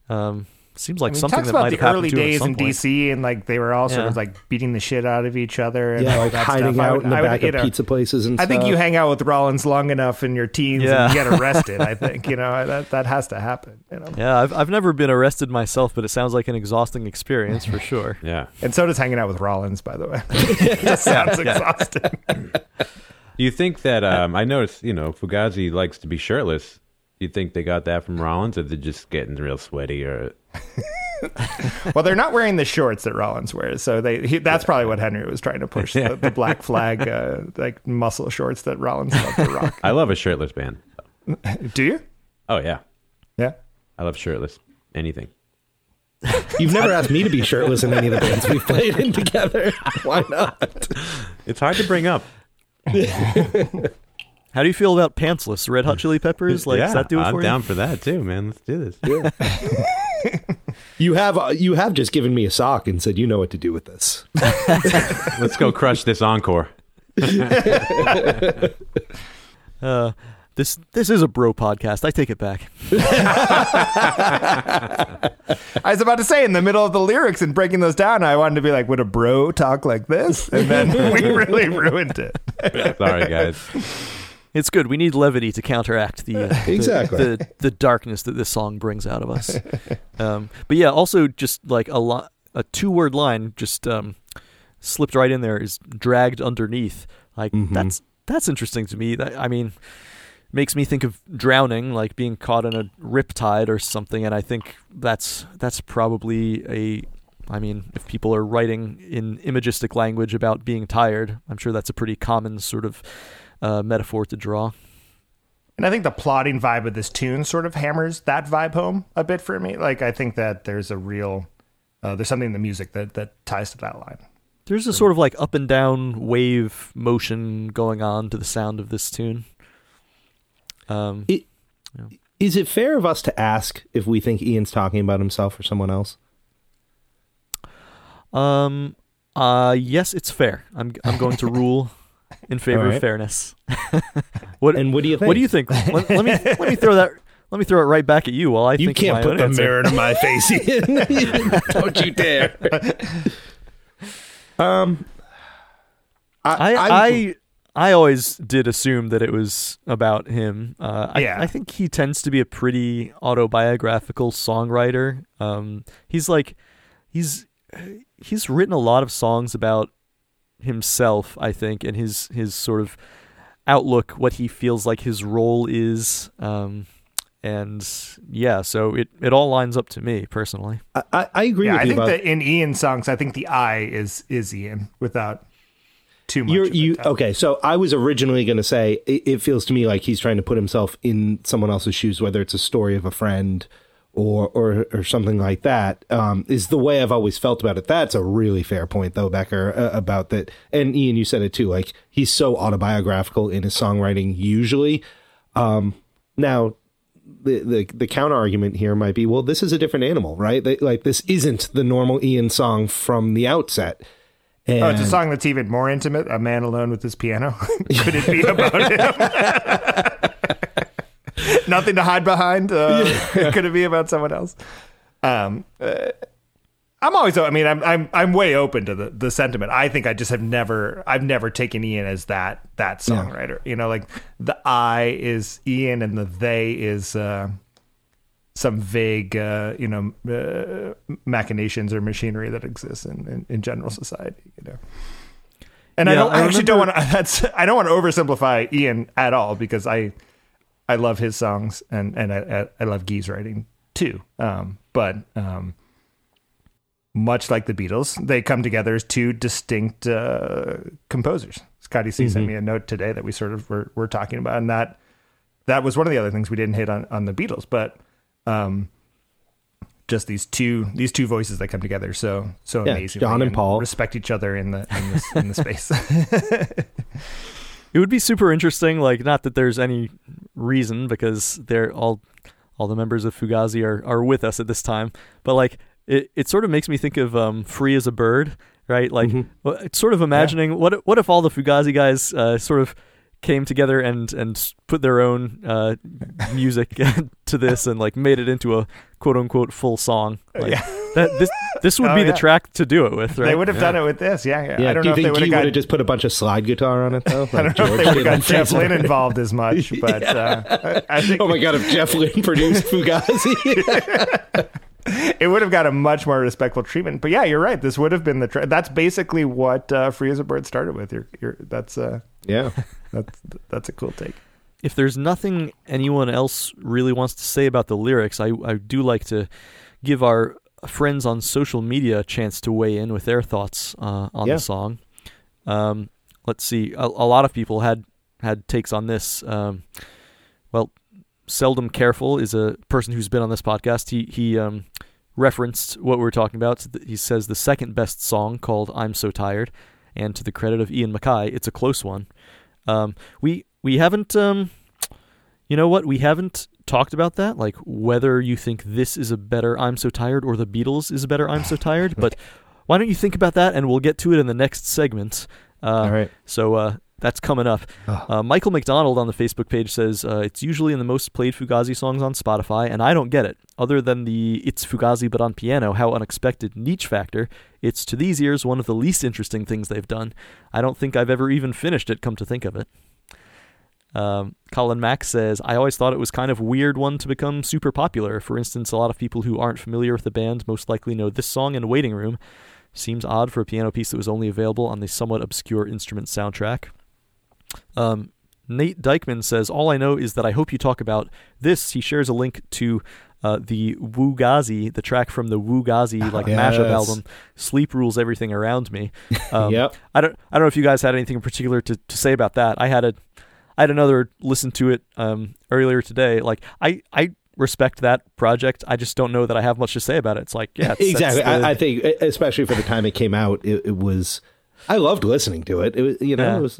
Um, Seems like I mean, something that might have happened early days in point. DC, and like they were all sort yeah. of like beating the shit out of each other. And yeah, like hiding stuff. out would, in the back would, of know, pizza places and stuff. I stuff. think you hang out with Rollins long enough in your teens yeah. and you get arrested. I think you know that that has to happen. You know? Yeah, I've I've never been arrested myself, but it sounds like an exhausting experience for sure. yeah, and so does hanging out with Rollins, by the way. it sounds exhausting. You think that um, I noticed? You know, Fugazi likes to be shirtless. Do you think they got that from Rollins, or they're just getting real sweaty, or? well, they're not wearing the shorts that Rollins wears, so they he, that's probably what Henry was trying to push the, the black flag uh, like muscle shorts that Rollins loved to rock. I love a shirtless band. Do you? Oh yeah, yeah. I love shirtless anything. You've never asked me to be shirtless in any of the bands we've played in together. Why not? It's hard to bring up. How do you feel about pantsless Red Hot Chili Peppers? Like, yeah, does that do it I'm for down you? for that too, man. Let's do this. Yeah. You have uh, you have just given me a sock and said you know what to do with this. Let's go crush this encore. uh, this this is a bro podcast. I take it back. I was about to say in the middle of the lyrics and breaking those down, I wanted to be like, "Would a bro talk like this?" And then we really ruined it. Sorry, guys. It's good. We need levity to counteract the uh, exactly the, the, the, darkness that this song brings out of us. Um, but yeah, also just like a lot, a two word line, just um, slipped right in there is dragged underneath. Like Mhm. that's that's interesting to me. That I mean, makes me think of drowning, like being caught in a rip tide or something. And I think that's that's probably a. I mean, if people are writing in imagistic language about being tired, I'm sure that's a pretty common sort of uh, metaphor to draw. And I think the plotting vibe of this tune sort of hammers that vibe home a bit for me. Like I think that there's a real uh, there's something in the music that that ties to that line. There's a sort of like up and down wave motion going on to the sound of this tune. Um, It- Is it fair of us to ask if we think Ian's talking about himself or someone else? um, uh, yes, it's fair. I'm I'm going to rule in favor All right. of fairness. what And what do you think? what do you think? let, let me let me throw that. Let me throw it right back at you while I You think can't my put own the answer. mirror to my face, Ian. Don't you dare. Um, I, I I always did assume that it was about him. Uh, I, Yeah. I think he tends to be a pretty autobiographical songwriter. Um, he's like he's he's written a lot of songs about himself. I think and his his sort of outlook, what he feels like his role is. Um, and yeah, so it, it all lines up to me personally. I, I, I agree Yeah, with I you think about that in Ian's songs, I think the I is is Ian without too much. You're, of you it. okay? So I was originally going to say it, it feels to me like he's trying to put himself in someone else's shoes, whether it's a story of a friend or or or something like that. Um, is the way I've always felt about it. That's a really fair point, though, Becker, uh, about that. And Ian, you said it too. Like he's so autobiographical in his songwriting usually. Um, now. The, the the counter argument here might be well this is a different animal right They, like this isn't the normal Ian song from the outset and Oh, it's a song that's even more intimate. A man alone with his piano. Could it be about him? Nothing to hide behind. Uh, Could it be about someone else? Um, uh, I'm always. I mean, I'm I'm I'm way open to the, the sentiment. I think I just have never. I've never taken Ian as that that songwriter. You know, like the I is Ian and the they is. Uh, some vague, uh, you know, uh, machinations or machinery that exists in, in, in general society, you know. And I don't. I, I actually don't want to. That's. I don't want to oversimplify Ian at all because I, I love his songs and and I I, love Guy's writing too. Um, but um, much like the Beatles, they come together as two distinct uh, composers. Scotty C sent me a note today that we sort of were, were talking about, and that that was one of the other things we didn't hit on on the Beatles, but um, just these two these two voices that come together so so Yeah, amazing. John and Paul. respect each other in the in the, in the space. It would be super interesting. Like, not that there's any reason because they're all all the members of Fugazi are, are with us at this time. But like, it, it sort of makes me think of um, "Free as a Bird," right? Like, well, it's sort of imagining what if- what if all the Fugazi guys uh, sort of came together and and put their own uh, music to this and like made it into a quote unquote full song. Like, Yeah. that this this would Oh, be yeah. the track to do it with, right? They would have done it with this. Yeah, yeah. Yeah, I don't do know you if they would he have would got. have just put a bunch of slide guitar on it though? I don't know if they would have got Jeff Lynne involved as much, but uh, I I think Oh my god! If Jeff Lynne produced Fugazi, it would have got a much more respectful treatment. But yeah, you're right. This would have been the. Tra- that's basically what uh, Free as a Bird started with. You're, you're, that's uh, yeah. That's that's a cool take. if there's nothing anyone else really wants to say about the lyrics, I, I do like to give our friends on social media a chance to weigh in with their thoughts uh, on Yeah. the song. Um, let's see. A, a lot of people had had takes on this. Um, well, seldom careful is a person who's been on this podcast. He he um, referenced what we were talking about. He says the second best song called "I'm So Tired," and to the credit of Ian MacKaye, it's a close one. Um, we we haven't um, you know what we haven't talked about that like whether you think this is a better I'm so tired or the Beatles is a better I'm so tired but why don't you think about that and we'll get to it in the next segment uh, All right. so uh, that's coming up uh, Michael McDonald on the Facebook page says uh, it's usually in the most played Fugazi songs on Spotify and I don't get it other than the it's Fugazi but on piano how unexpected niche factor it's to these ears one of the least interesting things they've done I don't think I've ever even finished it come to think of it um, Colin Mack says, I always thought it was kind of weird one to become super popular. For instance, a lot of people who aren't familiar with the band most likely know this song and Waiting Room. Seems odd for a piano piece that was only available on the somewhat obscure instrument soundtrack. Um, Nate Dykeman says, All I know is that I hope you talk about this. He shares a link to uh, the Wugazi, the track from the Wugazi like Yes. mashup album, "Sleep Rules Everything Around Me." Um, Yep. I don't, I don't know if you guys had anything in particular to, to say about that. I had a, I had another listen to it um, earlier today. Like I, I respect that project. I just don't know that I have much to say about it. It's like, yeah, it's, exactly. the- I, I think, especially for the time it came out, it, it was. I loved listening to it. It was, you know, Yeah. it was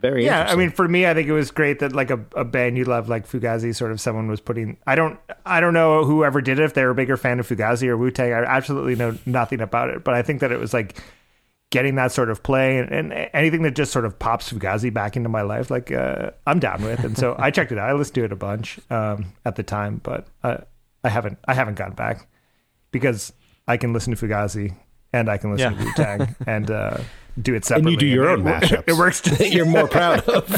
very. Yeah, I mean, for me, I think it was great that like a, a band you love, like Fugazi, sort of someone was putting. I don't, I don't know whoever did it, if they were a bigger fan of Fugazi or Wu Tang. I absolutely know nothing about it, but I think that it was like getting that sort of play and, and anything that just sort of pops Fugazi back into my life, like uh, I'm down with. And so I checked it out. I listened to it a bunch um, at the time, but uh, I haven't, I haven't gone back because I can listen to Fugazi and I can listen Yeah. to Wu Tang and uh, do it separately. and you do your own wor- mashups. It works. Just, you're more proud of.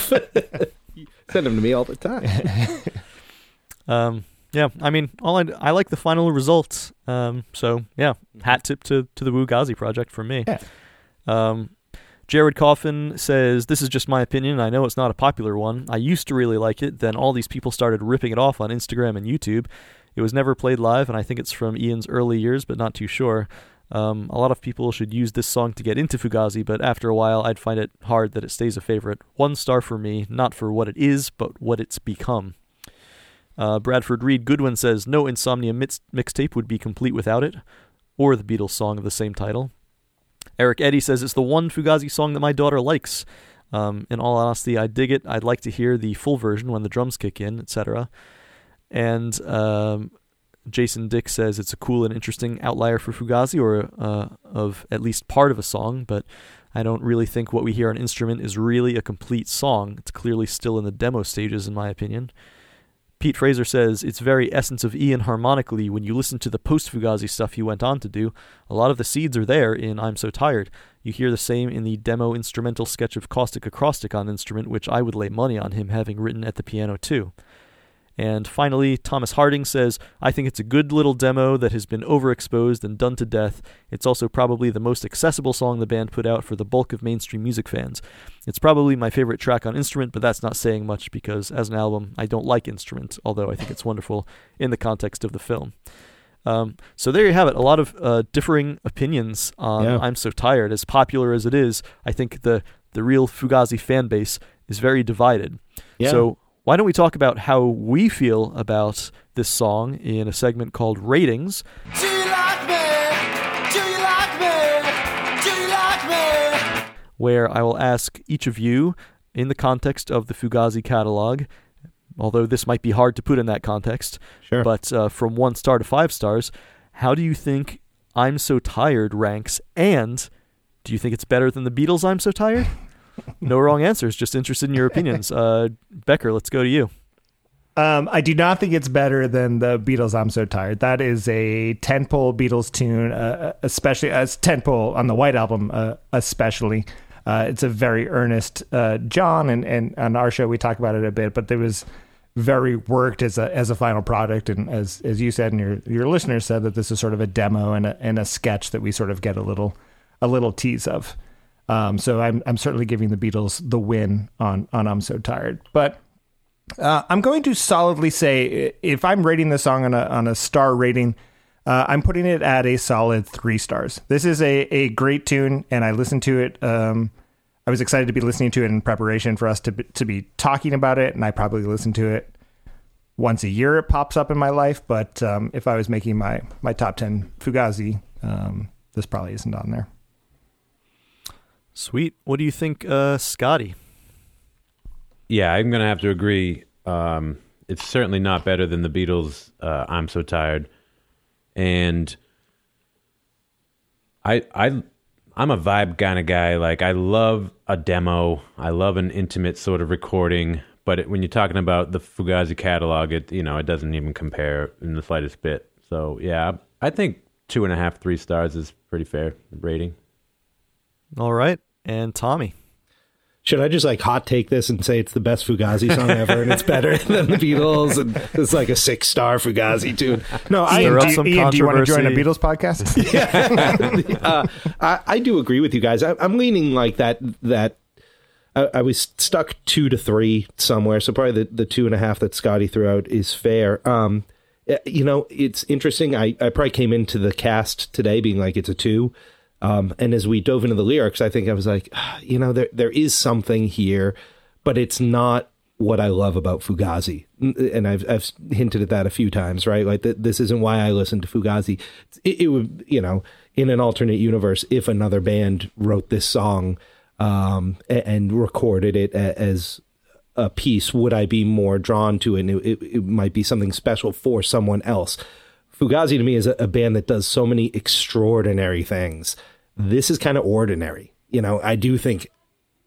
Send them to me all the time. Um, yeah, I mean, all I, I like the final results. Um, so yeah, hat tip to to the Wugazi project for me. Yeah. Um, Jared Coffin says, This is just my opinion. I know it's not a popular one. I used to really like it. Then all these people started ripping it off on Instagram and YouTube. It was never played live, and I think it's from Ian's early years, but not too sure. Um, a lot of people should use this song to get into Fugazi, but after a while, I'd find it hard that it stays a favorite. One star for me, not for what it is, but what it's become. Uh, Bradford Reed Goodwin says, No Insomnia mix- mixtape would be complete without it, or the Beatles song of the same title. Eric Eddy says it's the one Fugazi song that my daughter likes. Um, in all honesty, I dig it. I'd like to hear the full version when the drums kick in, etc. And um, Jason Dick says it's a cool and interesting outlier for Fugazi, or uh, of at least part of a song, but I don't really think what we hear on instrument is really a complete song. It's clearly still in the demo stages, in my opinion. Pete Fraser says it's very essence of Ian harmonically. When you listen to the post Fugazi stuff he went on to do, a lot of the seeds are there in I'm So Tired. You hear the same in the demo instrumental sketch of Caustic Acrostic on instrument, which I would lay money on him having written at the piano too. And finally, Thomas Harding says, I think it's a good little demo that has been overexposed and done to death. It's also probably the most accessible song the band put out for the bulk of mainstream music fans. It's probably my favorite track on instrument, but that's not saying much because as an album, I don't like instrument, although I think it's wonderful in the context of the film. Um, so there you have it. A lot of uh, differing opinions on Yeah. I'm So Tired. As popular as it is, I think the, the real Fugazi fan base is very divided. Yeah. So why don't we talk about how we feel about this song in a segment called Ratings? Do you like me? Do you like me? Do you like me? where I will ask each of you, in the context of the Fugazi catalog, although this might be hard to put in that context, Sure. but uh, from one star to five stars, how do you think I'm So Tired ranks? And do you think it's better than the Beatles' I'm So Tired? no wrong answers, just interested in your opinions. Uh, Becker, let's go to you. Um, I do not think it's better than the Beatles. I'm so tired. That is a ten-pole Beatles tune, uh, especially as ten-pole on the White Album, uh, especially. Uh, it's a very earnest uh, John, and, and on our show we talk about it a bit, but it was very worked as a as a final product, and as as you said, and your your listeners said that this is sort of a demo and a and a sketch that we sort of get a little a little tease of. Um, so I'm I'm certainly giving the Beatles the win on on I'm so tired, but. Uh, I'm going to solidly say if I'm rating the song on a on a star rating, uh, I'm putting it at a solid three stars. This is a, a great tune, and I listened to it. Um, I was excited to be listening to it in preparation for us to be, to be talking about it, and I probably listen to it once a year. It pops up in my life, but um, if I was making my my top ten Fugazi, um, this probably isn't on there. Sweet. What do you think, uh, Scotty? Yeah, I'm gonna have to agree. Um, it's certainly not better than the Beatles. Uh, I'm so tired, and I I I'm a vibe kind of guy. Like I love a demo. I love an intimate sort of recording. But it, when you're talking about the Fugazi catalog, it you know it doesn't even compare in the slightest bit. So yeah, I think two and a half, three stars is pretty fair rating. All right. And Tommy. should I just like hot take this and say it's the best Fugazi song ever and it's better than the Beatles and it's like a six star Fugazi tune? No, I do, Ian, do you want to join a. Beatles podcast? uh, I, I do agree with you guys. I, I'm leaning like that. That I, I was stuck two to three somewhere, so probably the, the two and a half that Scotty threw out is fair. Um, eh, you know, it's interesting. I, I probably came into the cast today being like it's a two. Um, and as we dove into the lyrics, I think I was like, ah, you know, there there is something here, but it's not what I love about Fugazi. And I've I've hinted at that a few times, right? Like th- this isn't why I listen to Fugazi. It, it would, you know, in an alternate universe, if another band wrote this song um, a- and recorded it a- as a piece, would I be more drawn to it? And it, it, it might be something special for someone else. Fugazi to me is a, a band that does so many extraordinary things. This is kind of ordinary. You know, I do think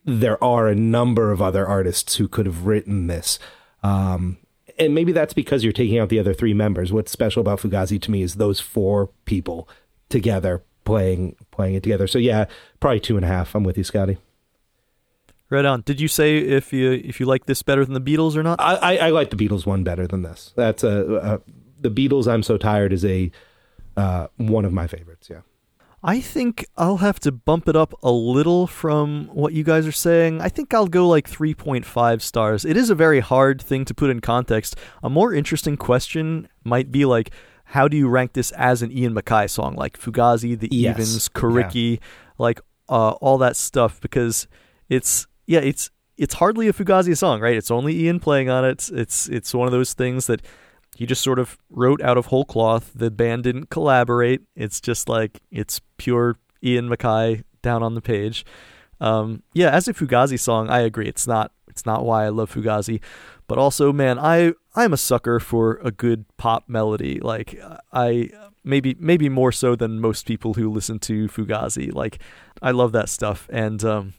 there are a number of other artists who could have written this. Um, and maybe that's because you're taking out the other three members. What's special about Fugazi to me is those four people together playing playing it together. So yeah, probably two and a half. I'm with you, Scotty. Right on. Did you say if you if you like this better than the Beatles or not? I, I, I like the Beatles one better than this. That's a, a the Beatles. I'm so tired is a uh, one of my favorites. Yeah. I think I'll have to bump it up a little from what you guys are saying. I think I'll go like 3.5 stars. It is a very hard thing to put in context. A more interesting question might be like, how do you rank this as an Ian MacKaye song? Like Fugazi, The Yes. Evens, Coriky, like uh, all that stuff because it's yeah, it's it's hardly a Fugazi song, right? It's only Ian playing on it. It's it's one of those things that he just sort of wrote out of whole cloth. The band didn't collaborate. It's just like it's pure Ian MacKaye down on the page. Um, yeah, as a Fugazi song, I agree. It's not it's not why I love Fugazi, but also, man, I I'm a sucker for a good pop melody. Like I maybe maybe more so than most people who listen to Fugazi. Like I love that stuff, and um,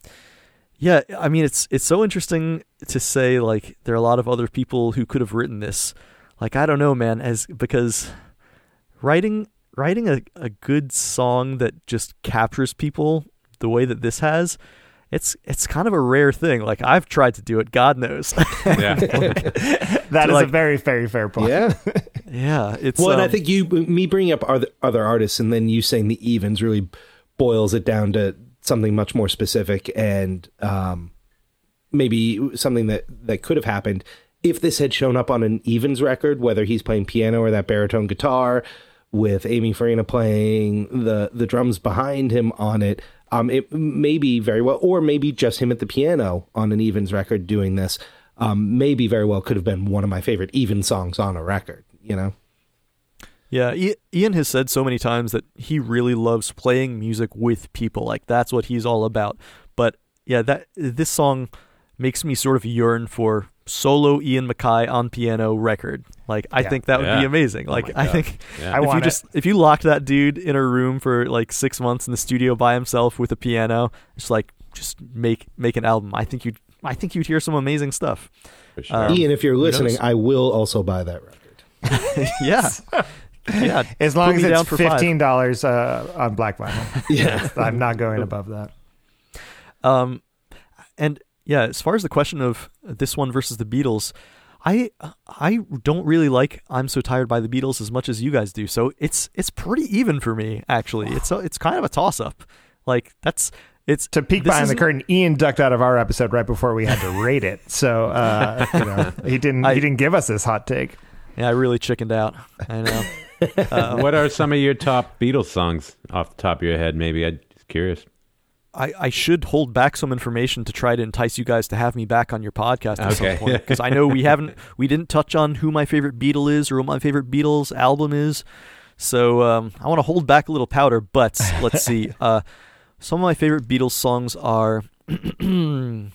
yeah, I mean it's it's so interesting to say like there are a lot of other people who could have written this. Like I don't know, man, as because writing writing a, a good song that just captures people the way that this has, it's it's kind of a rare thing. Like I've tried to do it, God knows. Yeah. That is Like- a very, very fair point. Yeah. yeah, it's Well, and I um, think you, me bringing up other, other artists and then you saying the evens really boils it down to something much more specific and um, maybe something that, that could have happened if this had shown up on an evens record, whether he's playing piano or that baritone guitar with Amy Farina playing the, the drums behind him on it. Um, it may be very well, or maybe just him at the piano on an evens record doing this. Um, maybe very well could have been one of my favorite even songs on a record. You know, Yeah, Ian has said so many times that he really loves playing music with people. Like that's what he's all about. But yeah, that this song makes me sort of yearn for solo Ian MacKaye on piano record. Like I Yeah. think that would be amazing. Like I think Yeah. I if you want it. just if you locked that dude in a room for like 6 months in the studio by himself with a piano, just like just make make an album. I think you'd I think you'd hear some amazing stuff. Sure. Um, Ian, if you're who listening, knows? I will also buy that record. yeah. Yeah. As long as me down it's for fifteen dollars uh, on Black Vinyl. Yeah. I'm not going above that. Um, and yeah, as far as the question of this one versus the Beatles, I I don't really like "I'm So Tired" by the Beatles as much as you guys do. So it's it's pretty even for me actually. It's a, it's kind of a toss up. Like that's it's To peek behind the curtain, Ian ducked out of our episode right before we had to rate it. So uh, you know, he didn't I- he didn't give us this hot take. Yeah, I really chickened out. I know. Uh, what are some of your top Beatles songs off the top of your head? Maybe I'm just curious. I, I should hold back some information to try to entice you guys to have me back on your podcast at Okay. some point because I know we haven't we didn't touch on who my favorite Beatle is or what my favorite Beatles album is, so um, I want to hold back a little powder. But let's see, uh, some of my favorite Beatles songs are um,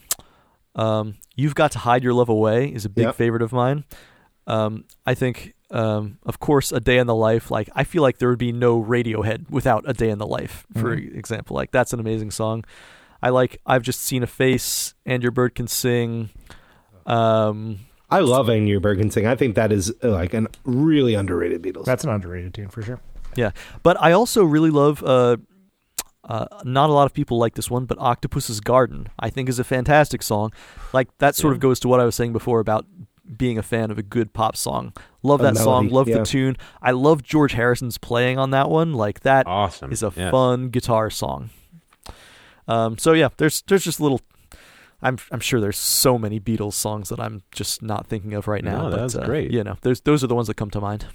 "You've Got to Hide Your Love Away" is a big Yep. favorite of mine. Um, I think, um, of course, "A Day in the Life." Like, I feel like there would be no Radiohead without "A Day in the Life," for example. Like, that's an amazing song. I like "I've Just Seen a Face" and "Your Bird Can Sing." Um, I love And Your Bird Can Sing. I think that is uh, like an really underrated Beatles. That's an underrated tune for sure. yeah, but I also really love uh, Uh, not a lot of people like this one, but Octopus's Garden, I think, is a fantastic song. Like, that sort of goes to what I was saying before about being a fan of a good pop song. Love A that song, love yeah. the tune. I love George Harrison's playing on that one. Like, that Awesome. is a Yes. fun guitar song. Um, so yeah, there's there's just little. I'm I'm sure there's so many Beatles songs that I'm just not thinking of right now. No, but, that's uh, great. You know, those those are the ones that come to mind.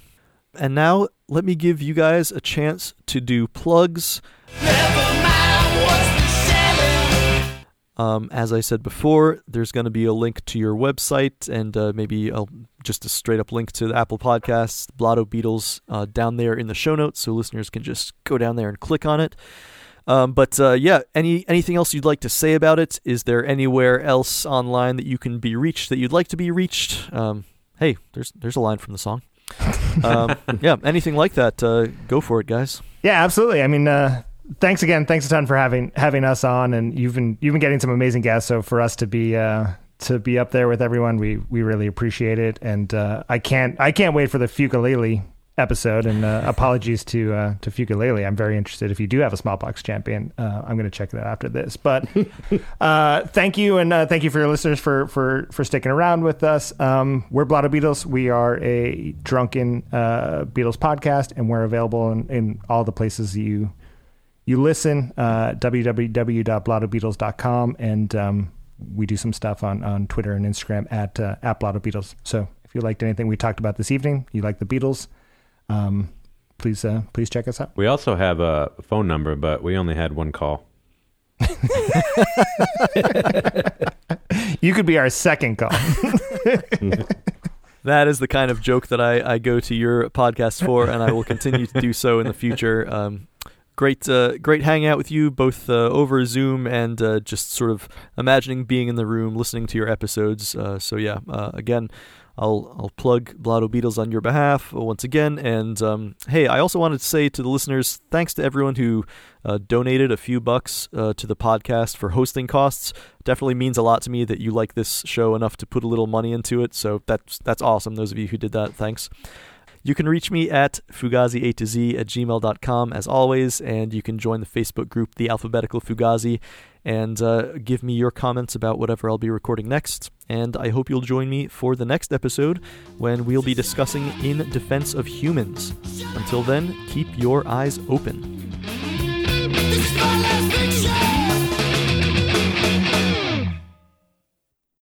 And now let me give you guys a chance to do plugs. Um, as I said before, there's going to be a link to your website and uh, maybe a, just a straight up link to the Apple Podcasts, Blotto Beatles, uh, down there in the show notes, so listeners can just go down there and click on it. Um, but uh, yeah, any anything else you'd like to say about it? Is there anywhere else online that you can be reached that you'd like to be reached? Um, hey, there's there's a line from the song. Um, yeah, anything like that? Uh, go for it, guys. Yeah, absolutely. I mean, uh, thanks again. Thanks a ton for having having us on, and you've been you've been getting some amazing guests. So for us to be uh, to be up there with everyone, we we really appreciate it. And uh, I can't I can't wait for the Fukulele episode. And uh, apologies to uh, to Fukulele. I'm very interested. If you do have a smallpox champion, uh, I'm going to check that after this. But uh, thank you, and uh, thank you for your listeners for for for sticking around with us. Um, we're Blotto Beatles. We are a drunken uh, Beatles podcast, and we're available in, in all the places you you listen. Uh, www.blottobeatles.com, and um, we do some stuff on on Twitter and Instagram at uh, at Blotto Beatles. So if you liked anything we talked about this evening, you like the Beatles, um, please uh, please check us out. We also have a phone number, but we only had one call. You could be our second call. That is the kind of joke that I, I go to your podcast for, and I will continue to do so in the future. Um, great, uh, great hanging out with you both uh, over Zoom and uh, just sort of imagining being in the room, listening to your episodes. Uh, so yeah, uh, again, I'll I'll plug Blotto Beatles on your behalf once again. And um, hey, I also wanted to say to the listeners, thanks to everyone who uh, donated a few bucks to the podcast for hosting costs. Definitely means a lot to me that you like this show enough to put a little money into it. So that's that's awesome. Those of you who did that, thanks. You can reach me at fugazi a to z at gmail.com as always, and you can join the Facebook group, The Alphabetical Fugazi, and uh, give me your comments about whatever I'll be recording next. And I hope you'll join me for the next episode when we'll be discussing In Defense of Humans. Until then, keep your eyes open.